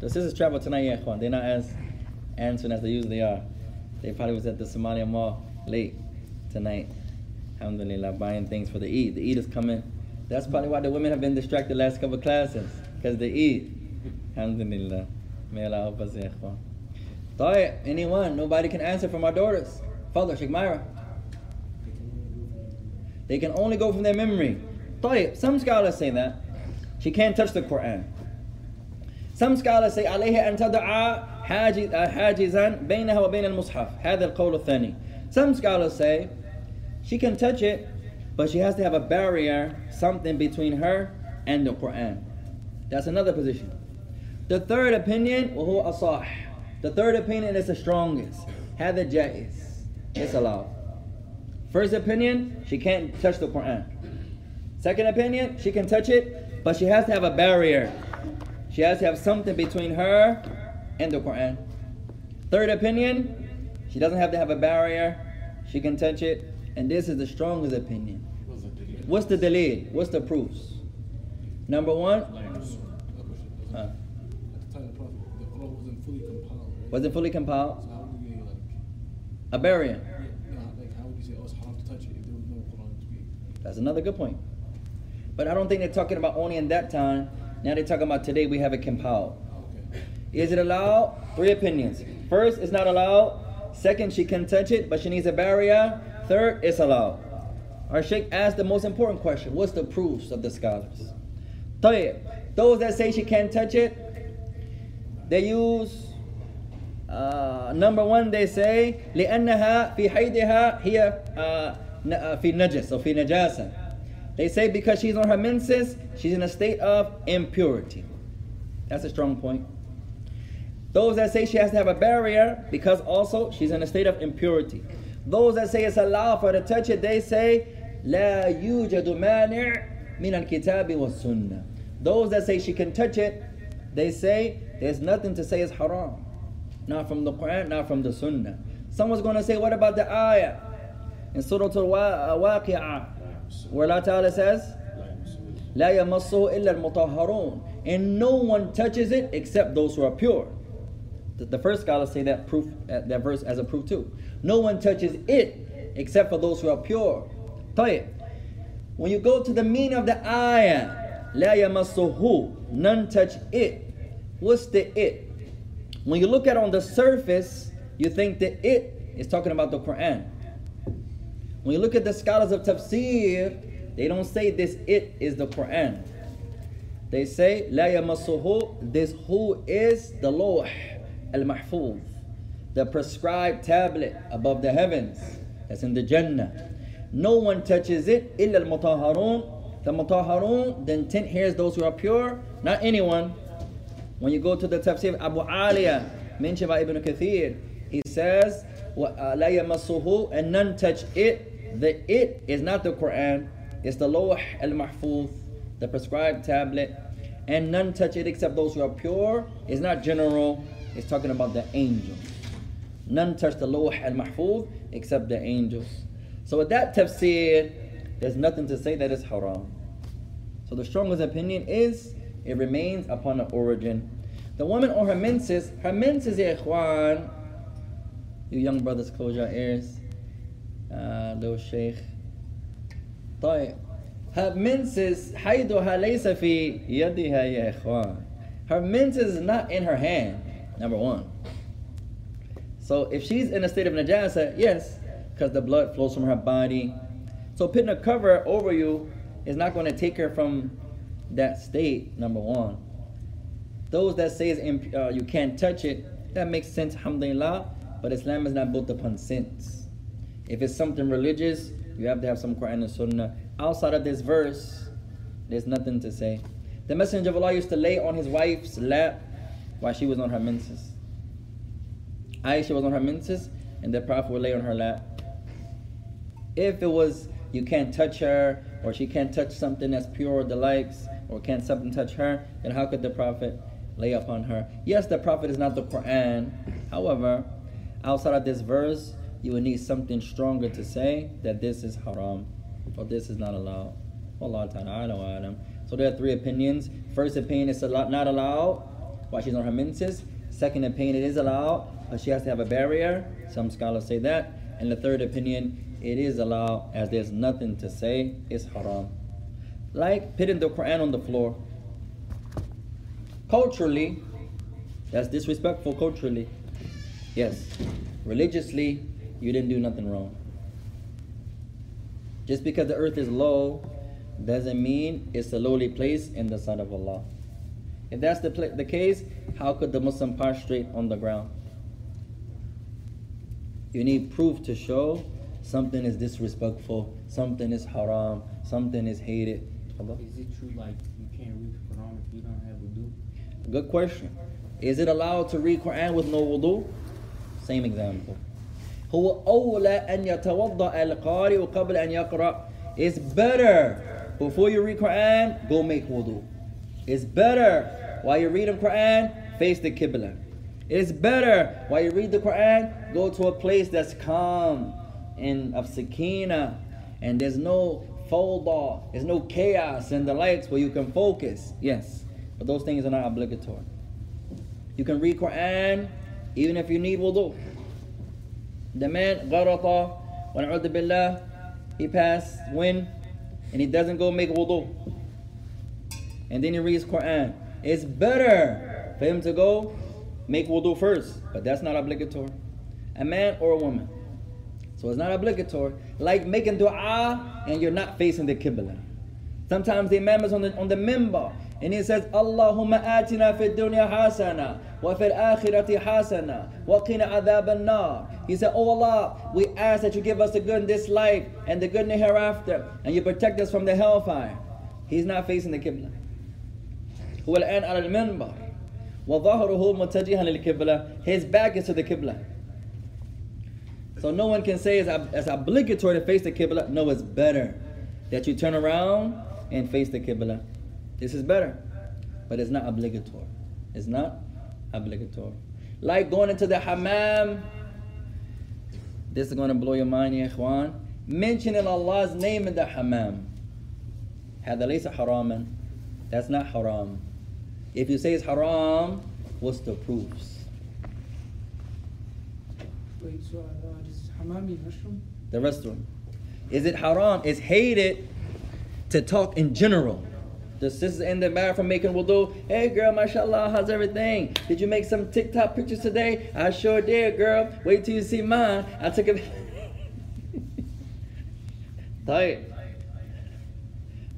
the sisters travel tonight, yeah, Ikhwan. They're not as answering as they usually are. They probably was at the Somalia Mall late tonight. Alhamdulillah, buying things for the Eid. The Eid is coming. That's probably why the women have been distracted last couple classes, because they eat. Alhamdulillah. May Allah help us, anyone, nobody can answer from our daughters. Father, Sheikh Myra. They can only go from their memory. Tayyip, some scholars say that. She can't touch the Quran. Some scholars say, alayhi an tada'a حاجزا بينها وبين المصحف هذا القول الثاني Some scholars say she can touch it but she has to have a barrier something between her and the Quran That's another position The third opinion وهو أصح The third opinion is the strongest هذا جائز It's allowed First opinion she can't touch the Quran Second opinion she can touch it but she has to have a barrier she has to have something between her and the Quran. Third opinion, she doesn't have to have a barrier. She can touch it. And this is the strongest opinion. What's the dalil? What's the proofs? Number one, Huh. At the time of Prophet, the Quran wasn't fully compiled. Was it fully compiled? So how would you like, A barrier. yeah, like how would you say, oh, it's haram to touch it if there was no Quran to be? That's another good point. But I don't think they're talking about only in that time. Now they're talking about today we have it compiled. Okay. Is it allowed? Three opinions. First, it's not allowed. Second, she can touch it, but she needs a barrier. Third, it's allowed. Our Sheikh asked the most important question What's the proofs of the scholars? طيب, those that say she can't touch it, they use uh, number one, they say لأنها في حيضها هي uh, ن- uh, في نجس or في نجاسة. They say because she's on her menses, she's in a state of impurity. That's a strong point. Those that say she has to have a barrier because also she's in a state of impurity. Those that say it's allowed for her to touch it, they say لا يوجد مانع من الكتاب والسنة. Those that say she can touch it, they say there's nothing to say it's haram. Not from the Quran, not from the Sunnah. Someone's going to say, what about the ayah in Surah Al-Waqi'ah where Allah Ta'ala says, لا يمسه إلا المطهرون and no one touches it except those who are pure. the first scholars say that proof uh, that verse as a proof too. No one touches it except for those who are pure. Tayyib. When you go to the meaning of the ayah, la yamassuhu, none touch it. What's the it? When you look at on the surface, you think that it is talking about the Quran. When you look at the scholars of tafsir, they don't say this it is the Quran. They say, La yamassuhu, this who is the Lawh al-mahfuz, the prescribed tablet above the heavens, that's in the Jannah. No one touches it, illa al-mutahharun. The mutahharun, the intent here is those who are pure, not anyone. When you go to the tafsir Abu Aliya, mentioned by Ibn Kathir, he says, uh, "La yamassuhu," and none touch it. The it is not the Quran; it's the Lawh al-Mahfuz, the prescribed tablet, and none touch it except those who are pure. It's not general. it's talking about the angels. None touch the lawh al mahfuz except the angels. So with that tafsir, there's nothing to say that it's haram. So the strongest opinion is it remains upon the origin. The woman on her menses, her menses, ya ikhwan, you young brothers, close your ears. uh, little sheikh. طيب. Her menses حيضها ليس في يدها يا إخوان. Her menses is not in her hand. Number one. So if she's in a state of najasa, yes, because the blood flows from her body. So putting a cover over you is not going to take her from that state. Number one. Those that say uh, you can't touch it, that makes sense, alhamdulillah. But Islam is not built upon sense. If it's something religious, you have to have some Quran and Sunnah. Outside of this verse, there's nothing to say. The Messenger of Allah used to lay on his wife's lap while she was on her menses. Aisha was on her menses, and the Prophet would lay on her lap. If it was you can't touch her, or she can't touch something that's pure or the likes, or can't something touch her, then how could the Prophet lay upon her? Yes, the Prophet is not the Quran. However, outside of this verse, you would need something stronger to say that this is haram, or this is not allowed. Allah Ta'ala alam. So there are three opinions. First opinion is not allowed while she's on her menses. Second opinion, it is allowed, but she has to have a barrier. Some scholars say that. And the third opinion, it is allowed as there's nothing to say, it's haram. Like putting the Quran on the floor. Culturally, that's disrespectful culturally. Yes. Religiously, you didn't do nothing wrong. Just because the earth is low doesn't mean it's a lowly place in the sight of Allah. If that's the, pl- the case, how could the Muslim prostrate on the ground? You need proof to show something is disrespectful, something is haram, something is hated. Is it true like you can't read the Quran if you don't have wudu? Good question. Is it allowed to read Quran with no wudu? Same example. هو أولى أن يتوضأ القارئ قبل أن يقرأ. It's better before you read Quran, go make wudu. It's better while you're reading Quran, face the Qibla. It's better while you read the Quran, go to a place that's calm and of sakina, and there's no fawda, there's no chaos and the likes where you can focus. Yes, but those things are not obligatory. You can read Quran even if you need wudu. The man, gharata, wa billah, he passed wind and he doesn't go make wudu. And then he reads Quran. It's better for him to go make wudu first, but that's not obligatory. A man or a woman. So it's not obligatory. Like making dua and you're not facing the Qibla. Sometimes the imam is on the, on the minbar and he says, Allahumma atina fid dunya hasana wa fil akhirati hasana wa qina adhab an-nar. He said, Oh Allah, we ask that you give us the good in this life and the good in the hereafter and you protect us from the hellfire. He's not facing the Qibla. هو الآن على المنبر وظهره متجها للقبلة his back is to the Qibla so no one can say it's, it's obligatory to face the Qibla no it's better that you turn around and face the Qibla this is better but it's not obligatory it's not obligatory like going into the hammam this is going to blow your mind ya ikhwan mentioning Allah's name in the hammam هذا ليس حراما that's not haram if you say it's haram, what's the proofs? Wait, so uh, does hammam restroom? The restroom. Is it haram? It's hated to talk in general. The sisters in the bathroom making wudu. Hey girl, mashallah, how's everything? Did you make some TikTok pictures today? I sure did, girl. Wait till you see mine. I took a. Tight.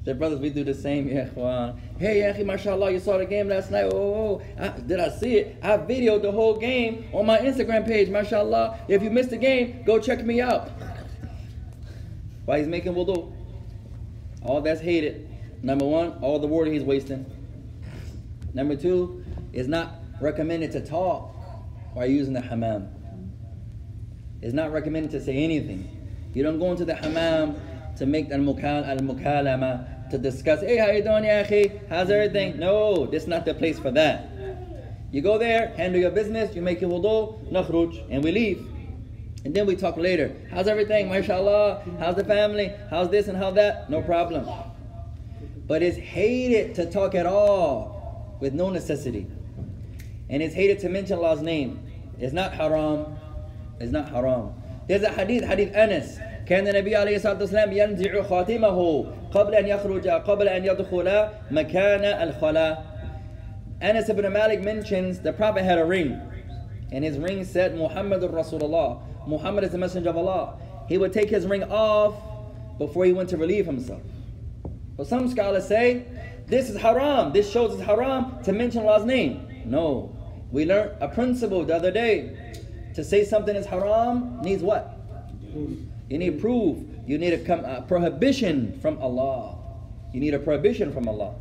The brothers, we do the same, yeah. Hey, Yahi, mashallah, you saw the game last night. Oh, oh, oh. I, did I see it? I videoed the whole game on my Instagram page, mashallah. If you missed the game, go check me out. Why he's making wudu? All that's hated. Number one, all the water he's wasting. Number two, it's not recommended to talk while using the hammam. It's not recommended to say anything. You don't go into the hammam to make al-mukalama, to discuss, hey, how you doing, Yahi? How's everything? No, this is not the place for that. You go there, handle your business, you make your wudu, nakhruj, and we leave. And then we talk later. How's everything? MashaAllah. How's the family? How's this and how that? No problem. But it's hated to talk at all with no necessity. And it's hated to mention Allah's name. It's not haram. It's not haram. There's a hadith, hadith Anas. كان النبي عليه الصلاة والسلام ينزع خاتمه قبل أن يخرج قبل أن يدخل مكان الخلاء Anas ibn Malik mentions the Prophet had a ring and his ring said Muhammad Rasulullah Muhammad is the messenger of Allah he would take his ring off before he went to relieve himself but some scholars say this is haram this shows it's haram to mention Allah's name no we learned a principle the other day to say something is haram needs what You need proof. You need a com- uh, prohibition from Allah. You need a prohibition from Allah.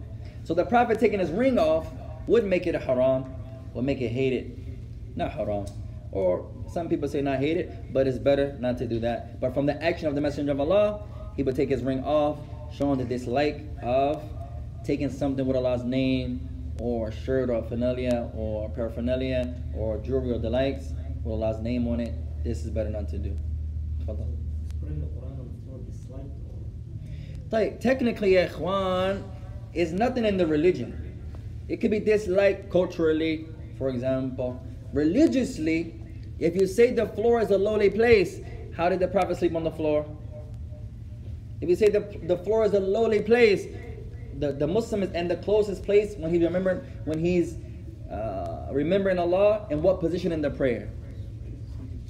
So the Prophet taking his ring off would make it a haram, would make it hated, not haram. Or some people say not hated, but it's better not to do that. But from the action of the Messenger of Allah, he would take his ring off, showing the dislike of taking something with Allah's name, or shirt or paraphernalia, or paraphernalia, or jewelry or the likes with Allah's name on it. This is better not to do. Like, technically, ikhwan is nothing in the religion. It could be disliked culturally, for example. Religiously, if you say the floor is a lowly place, how did the Prophet sleep on the floor? If you say the, the floor is a lowly place, the, the Muslim is in the closest place when he remember when he's uh, remembering Allah in what position in the prayer?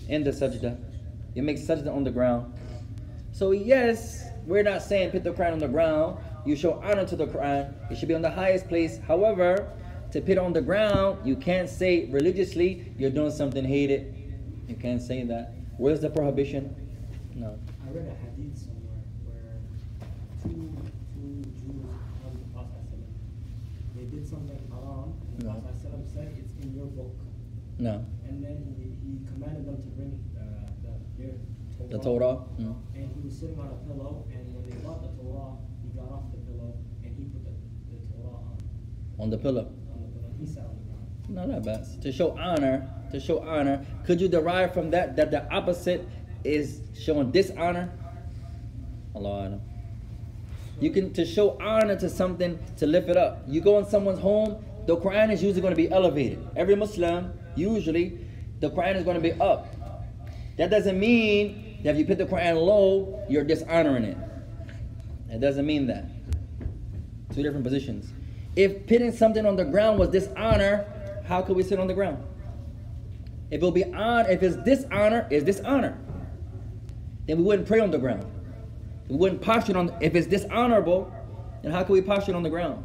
In the sajda. You make sajda on the ground. So yes, we're not saying put the Quran on the ground. You show honor to the Quran. It should be on the highest place. However, to put it on the ground, you can't say religiously you're doing something hated. You can't say that. Where's the prohibition? No. I read a hadith somewhere where two two Jews come to the Prophet They did something haram, and the No. Prophet said it's in your book. No. And then he, he commanded them to bring uh, the, their Torah. The Torah. Mm. And he was sitting on a pillow, and when they brought the Torah, he got off the pillow and he put the, the Torah on, On the pillow. on the pillow. He sat on the ground. No, not bad. To show honor, to show honor, could you derive from that that the opposite is showing dishonor? Allah. You can to show honor to something to lift it up. You go in someone's home, the Quran is usually going to be elevated. Every Muslim, usually, the Quran is going to be up. That doesn't mean that if you put the Quran low, you're dishonoring it. It doesn't mean that. Two different positions. If putting something on the ground was dishonor, how could we sit on the ground? If it'll be on, if it's dishonor, it's dishonor. Then we wouldn't pray on the ground. We wouldn't posture on. If it's dishonorable, then how could we posture on the ground?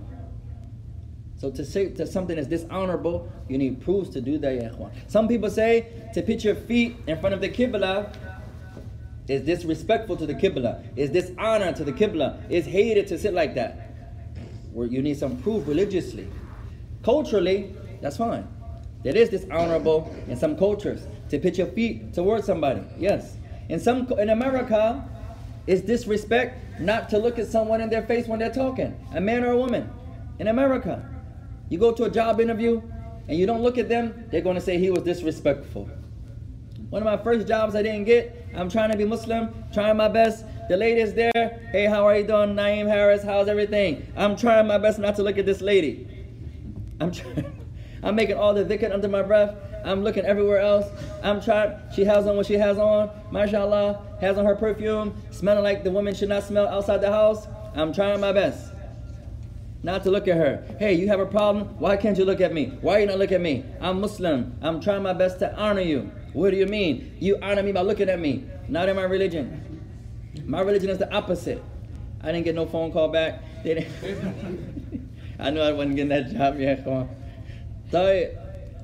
So to say to something that's dishonorable, you need proofs to do that. Some people say to put your feet in front of the Qibla is disrespectful to the Qibla, is dishonor to the Qibla, is hated to sit like that. Where you need some proof religiously. Culturally, that's fine. That is dishonorable in some cultures to put your feet towards somebody. Yes. In some in America, it's disrespect not to look at someone in their face when they're talking, a man or a woman. In America, you go to a job interview and you don't look at them, they're going to say he was disrespectful. One of my first jobs I didn't get, I'm trying to be Muslim, trying my best. The lady is there. Hey, how are you doing? Naeem Harris, how's everything? I'm trying my best not to look at this lady. I'm trying. I'm making all the dhikr under my breath. I'm looking everywhere else. I'm trying. She has on what she has on. MashaAllah. Has on her perfume. Smelling like the woman should not smell outside the house. I'm trying my best not to look at her. Hey, you have a problem? Why can't you look at me? Why you not look at me? I'm Muslim. I'm trying my best to honor you. What do you mean? You honor me by looking at me. Not in my religion. My religion is the opposite. I didn't get no phone call back. They didn't- I knew I wasn't getting that job. Yeah, come on. So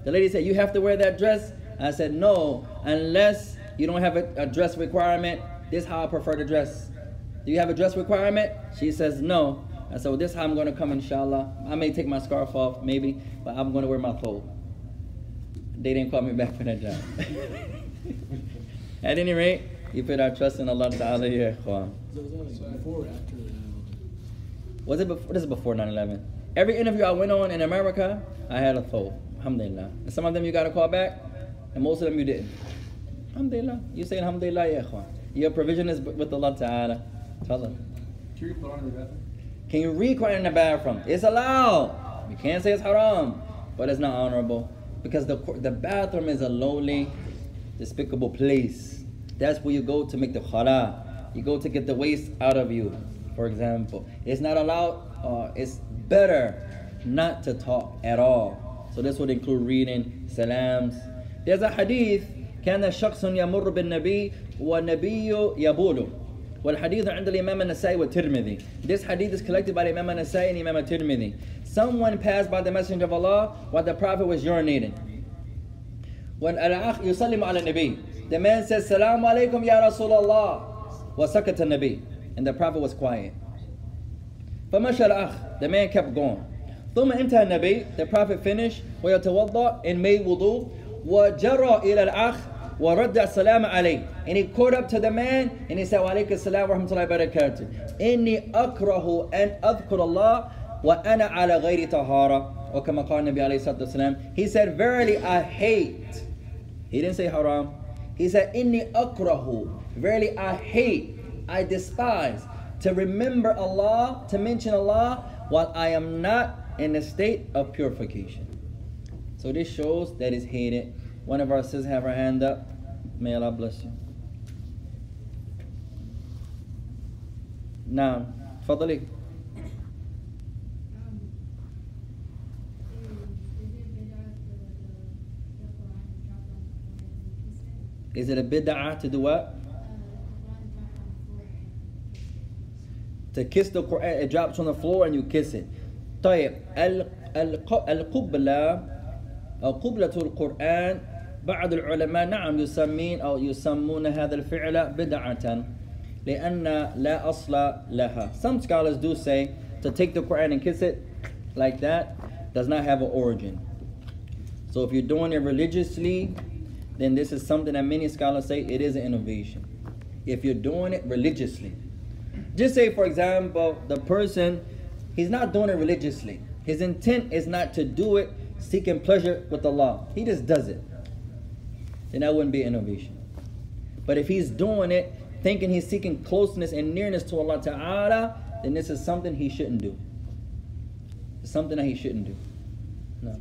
the lady said, You have to wear that dress? I said, No, unless you don't have a, a dress requirement. This is how I prefer to dress. Do you have a dress requirement? She says, No. I said, Well, this is how I'm going to come, inshallah. I may take my scarf off, maybe, but I'm going to wear my thobe. They didn't call me back for that job. At any rate, you put our trust in Allah Ta'ala here. So was that before or after? Was it before? This is before 9/11. Every interview I went on in America, I had a thobe. Alhamdulillah. And some of them you got to call back, and most of them you didn't. Alhamdulillah. You say Alhamdulillah, ya ikhwan. Your provision is with Allah Ta'ala. Tell them. Can you put on the bathroom? Can you read Quran in the bathroom? It's allowed. You can't say it's haram, but it's not honorable because the the bathroom is a lowly, despicable place. That's where you go to make the khala. you go to get the waste out of you, for example. It's not allowed, uh, it's better not to talk at all. So this would include reading salams. There's a hadith, كان شخص يمر بالنبي والنبي يبول والحديث عند الإمام النسائي والترمذي This hadith is collected by the Imam النسائي and Imam الترمذي Someone passed by the Messenger of Allah while the Prophet was urinating when الأخ يسلم على النبي The man says Salaam alaikum ya Rasulullah وسكت النبي And the Prophet was quiet فمشى الأخ The man kept going ثم انتهى النبي The Prophet finished ويتوضأ and made wudu وجرى إلى الأخ ورد السلام عليه and he caught up to the man and he said وعليك السلام ورحمة الله وبركاته إني أكره أن أذكر الله وأنا على غير طهارة وكما قال النبي عليه الصلاة والسلام he said verily I hate he didn't say haram he said إني أكره verily I hate I despise to remember Allah to mention Allah while I am not in a state of purification so this shows that it's hated one of our sisters have her hand up. May Allah bless you. Now, تفضلي. Is it a bid'ah to do what? To kiss the Quran, it drops on the floor and you kiss it. طيب القبلة أو قبلة القرآن بعض العلماء نعم يسمين أو يسمون هذا الفعل بدعة لأن لا أصل لها. Some scholars do say to take the Quran and kiss it like that does not have an origin. So if you're doing it religiously, then this is something that many scholars say it is an innovation. If you're doing it religiously. Just say, for example, the person, he's not doing it religiously. His intent is not to do it seeking pleasure with Allah. He just does it. Then that wouldn't be innovation. But if he's doing it, thinking he's seeking closeness and nearness to Allah Ta'ala, then this is something he shouldn't do. It's something that he shouldn't do. No.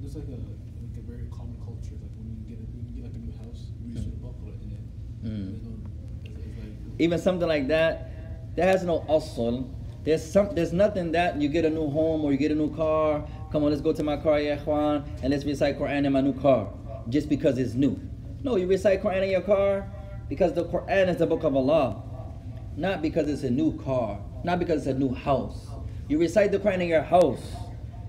There's like a, like a very common culture, like when you get a, when you get like a new house, you used to buckle in it. Mm. No, it's, it's like, Even something like that, that has no asl. There's some there's nothing that you get a new home or you get a new car. Come on, let's go to my car, ya ikhwan, and let's recite Quran in my new car. Just because it's new. No, you recite Quran in your car because the Quran is the book of Allah. Not because it's a new car. Not because it's a new house. You recite the Quran in your house.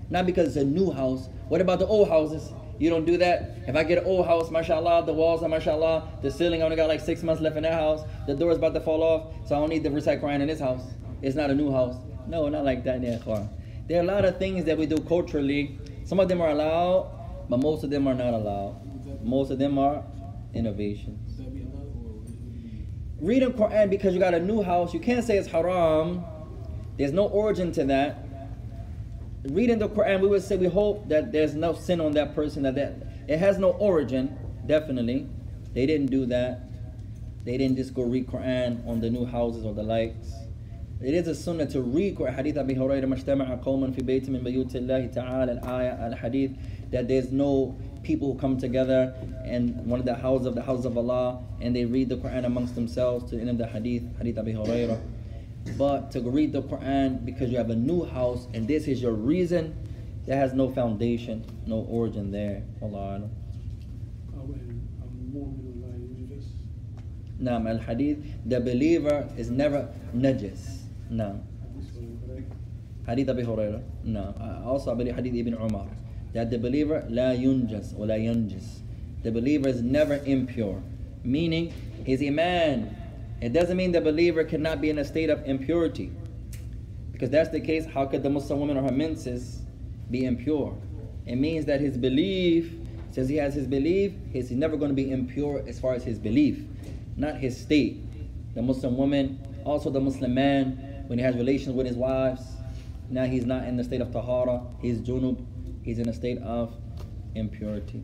Not because it's a new house. What about the old houses? You don't do that. If I get an old house, mashallah, the walls are mashallah, the ceiling I only got like six months left in that house, the door's about to fall off, so I don't need to recite Quran in this house. It's not a new house. No, not like that, yeah, Quran. There are a lot of things that we do culturally. Some of them are allowed, but most of them are not allowed. Most of them are innovations. would that be allowed or would it be? Reading Quran because you got a new house, you can't say it's haram. There's no origin to that. Reading the Quran, we would say we hope that there's no sin on that person, that, that it has no origin, definitely. They didn't do that. They didn't just go read Quran on the new houses or the likes. It is a sunnah to read Quran. Hadith Abi Hurairah, مجتمع قوما في بيت من بيوت الله تعالى الآية al-hadith that there's no people come together in one of the houses of the house of Allah and they read the Quran amongst themselves to the end of the hadith, Hadith Abi Hurairah. But to read the Quran because you have a new house and this is your reason, that has no foundation, no origin there. Allah? Naam, al hadith, the believer is never najis. No. Hadith Abi Hurairah. No. Uh, Also, I believe Hadith Ibn Umar. That the believer, la yunjas or la yunjis. The believer is never impure. Meaning, his iman. It doesn't mean the believer cannot be in a state of impurity. Because that's the case, how could the Muslim woman or her menses be impure? It means that his belief, since he has his belief, he's never going to be impure as far as his belief, not his state. The Muslim woman, also the Muslim man, when he has relations with his wives, now he's not in the state of tahara, he's junub, he's in a state of impurity.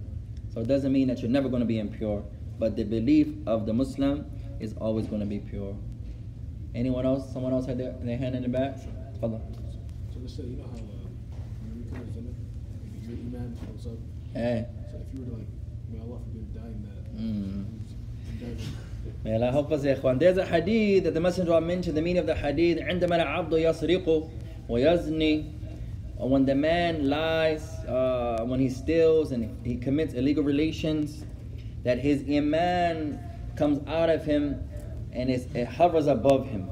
So it doesn't mean that you're never going to be impure, but the belief of the Muslim is always going to be pure. Anyone else? Someone else had their, their hand in the back? Tafadhal. So let's say, you know how uh, when you come to Jannah, like, your iman goes up. Hey. So if you were to like, may Allah forbid, die in that, Mm. you die May Allah help us, ikhwan. There's a hadith that the Messenger of Allah mentioned the meaning of the hadith. عندما العبد يسرق ويزني when the man lies, uh, when he steals and he commits illegal relations, that his iman comes out of him and it hovers above him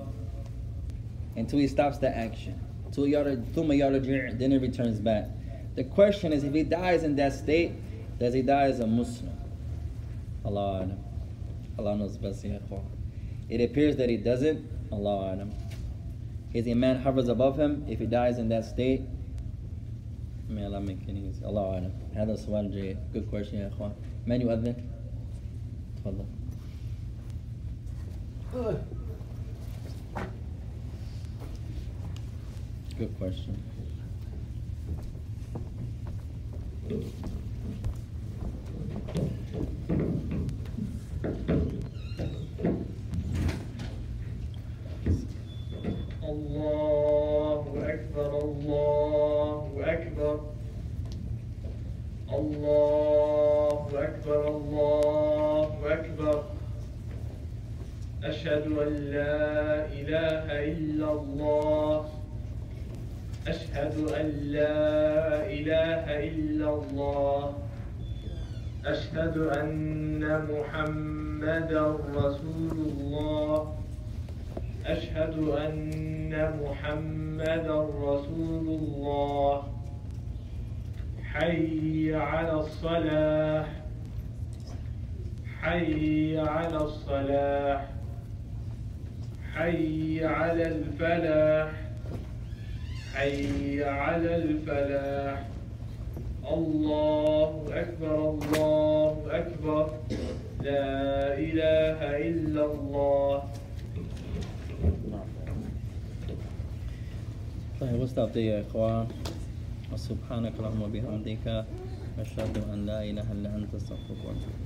until he stops the action. Then it returns back. The question is, if he dies in that state, does he die as a Muslim? Allah. Allah knows best. It appears that he doesn't. Allah. His iman hovers above him. If he dies in that state, May Allah make it easy. Allahu a'lam. هذا سؤال جيد. Good question يا اخوان. من يؤذن؟ تفضل. Good question. Thank you. أن لا إله إلا الله. أشهد أن لا إله إلا الله. أشهد أن محمدا رسول الله. أشهد أن محمدا رسول الله. حي على الصلاح حي على الصلاح حي على الفلاح. حي على الفلاح. الله أكبر الله أكبر. لا إله إلا الله. طيب واستغفر يا إخوان وسبحانك اللهم وبحمدك أشهد أن لا إله إلا أنت أستغفرك وأتوب.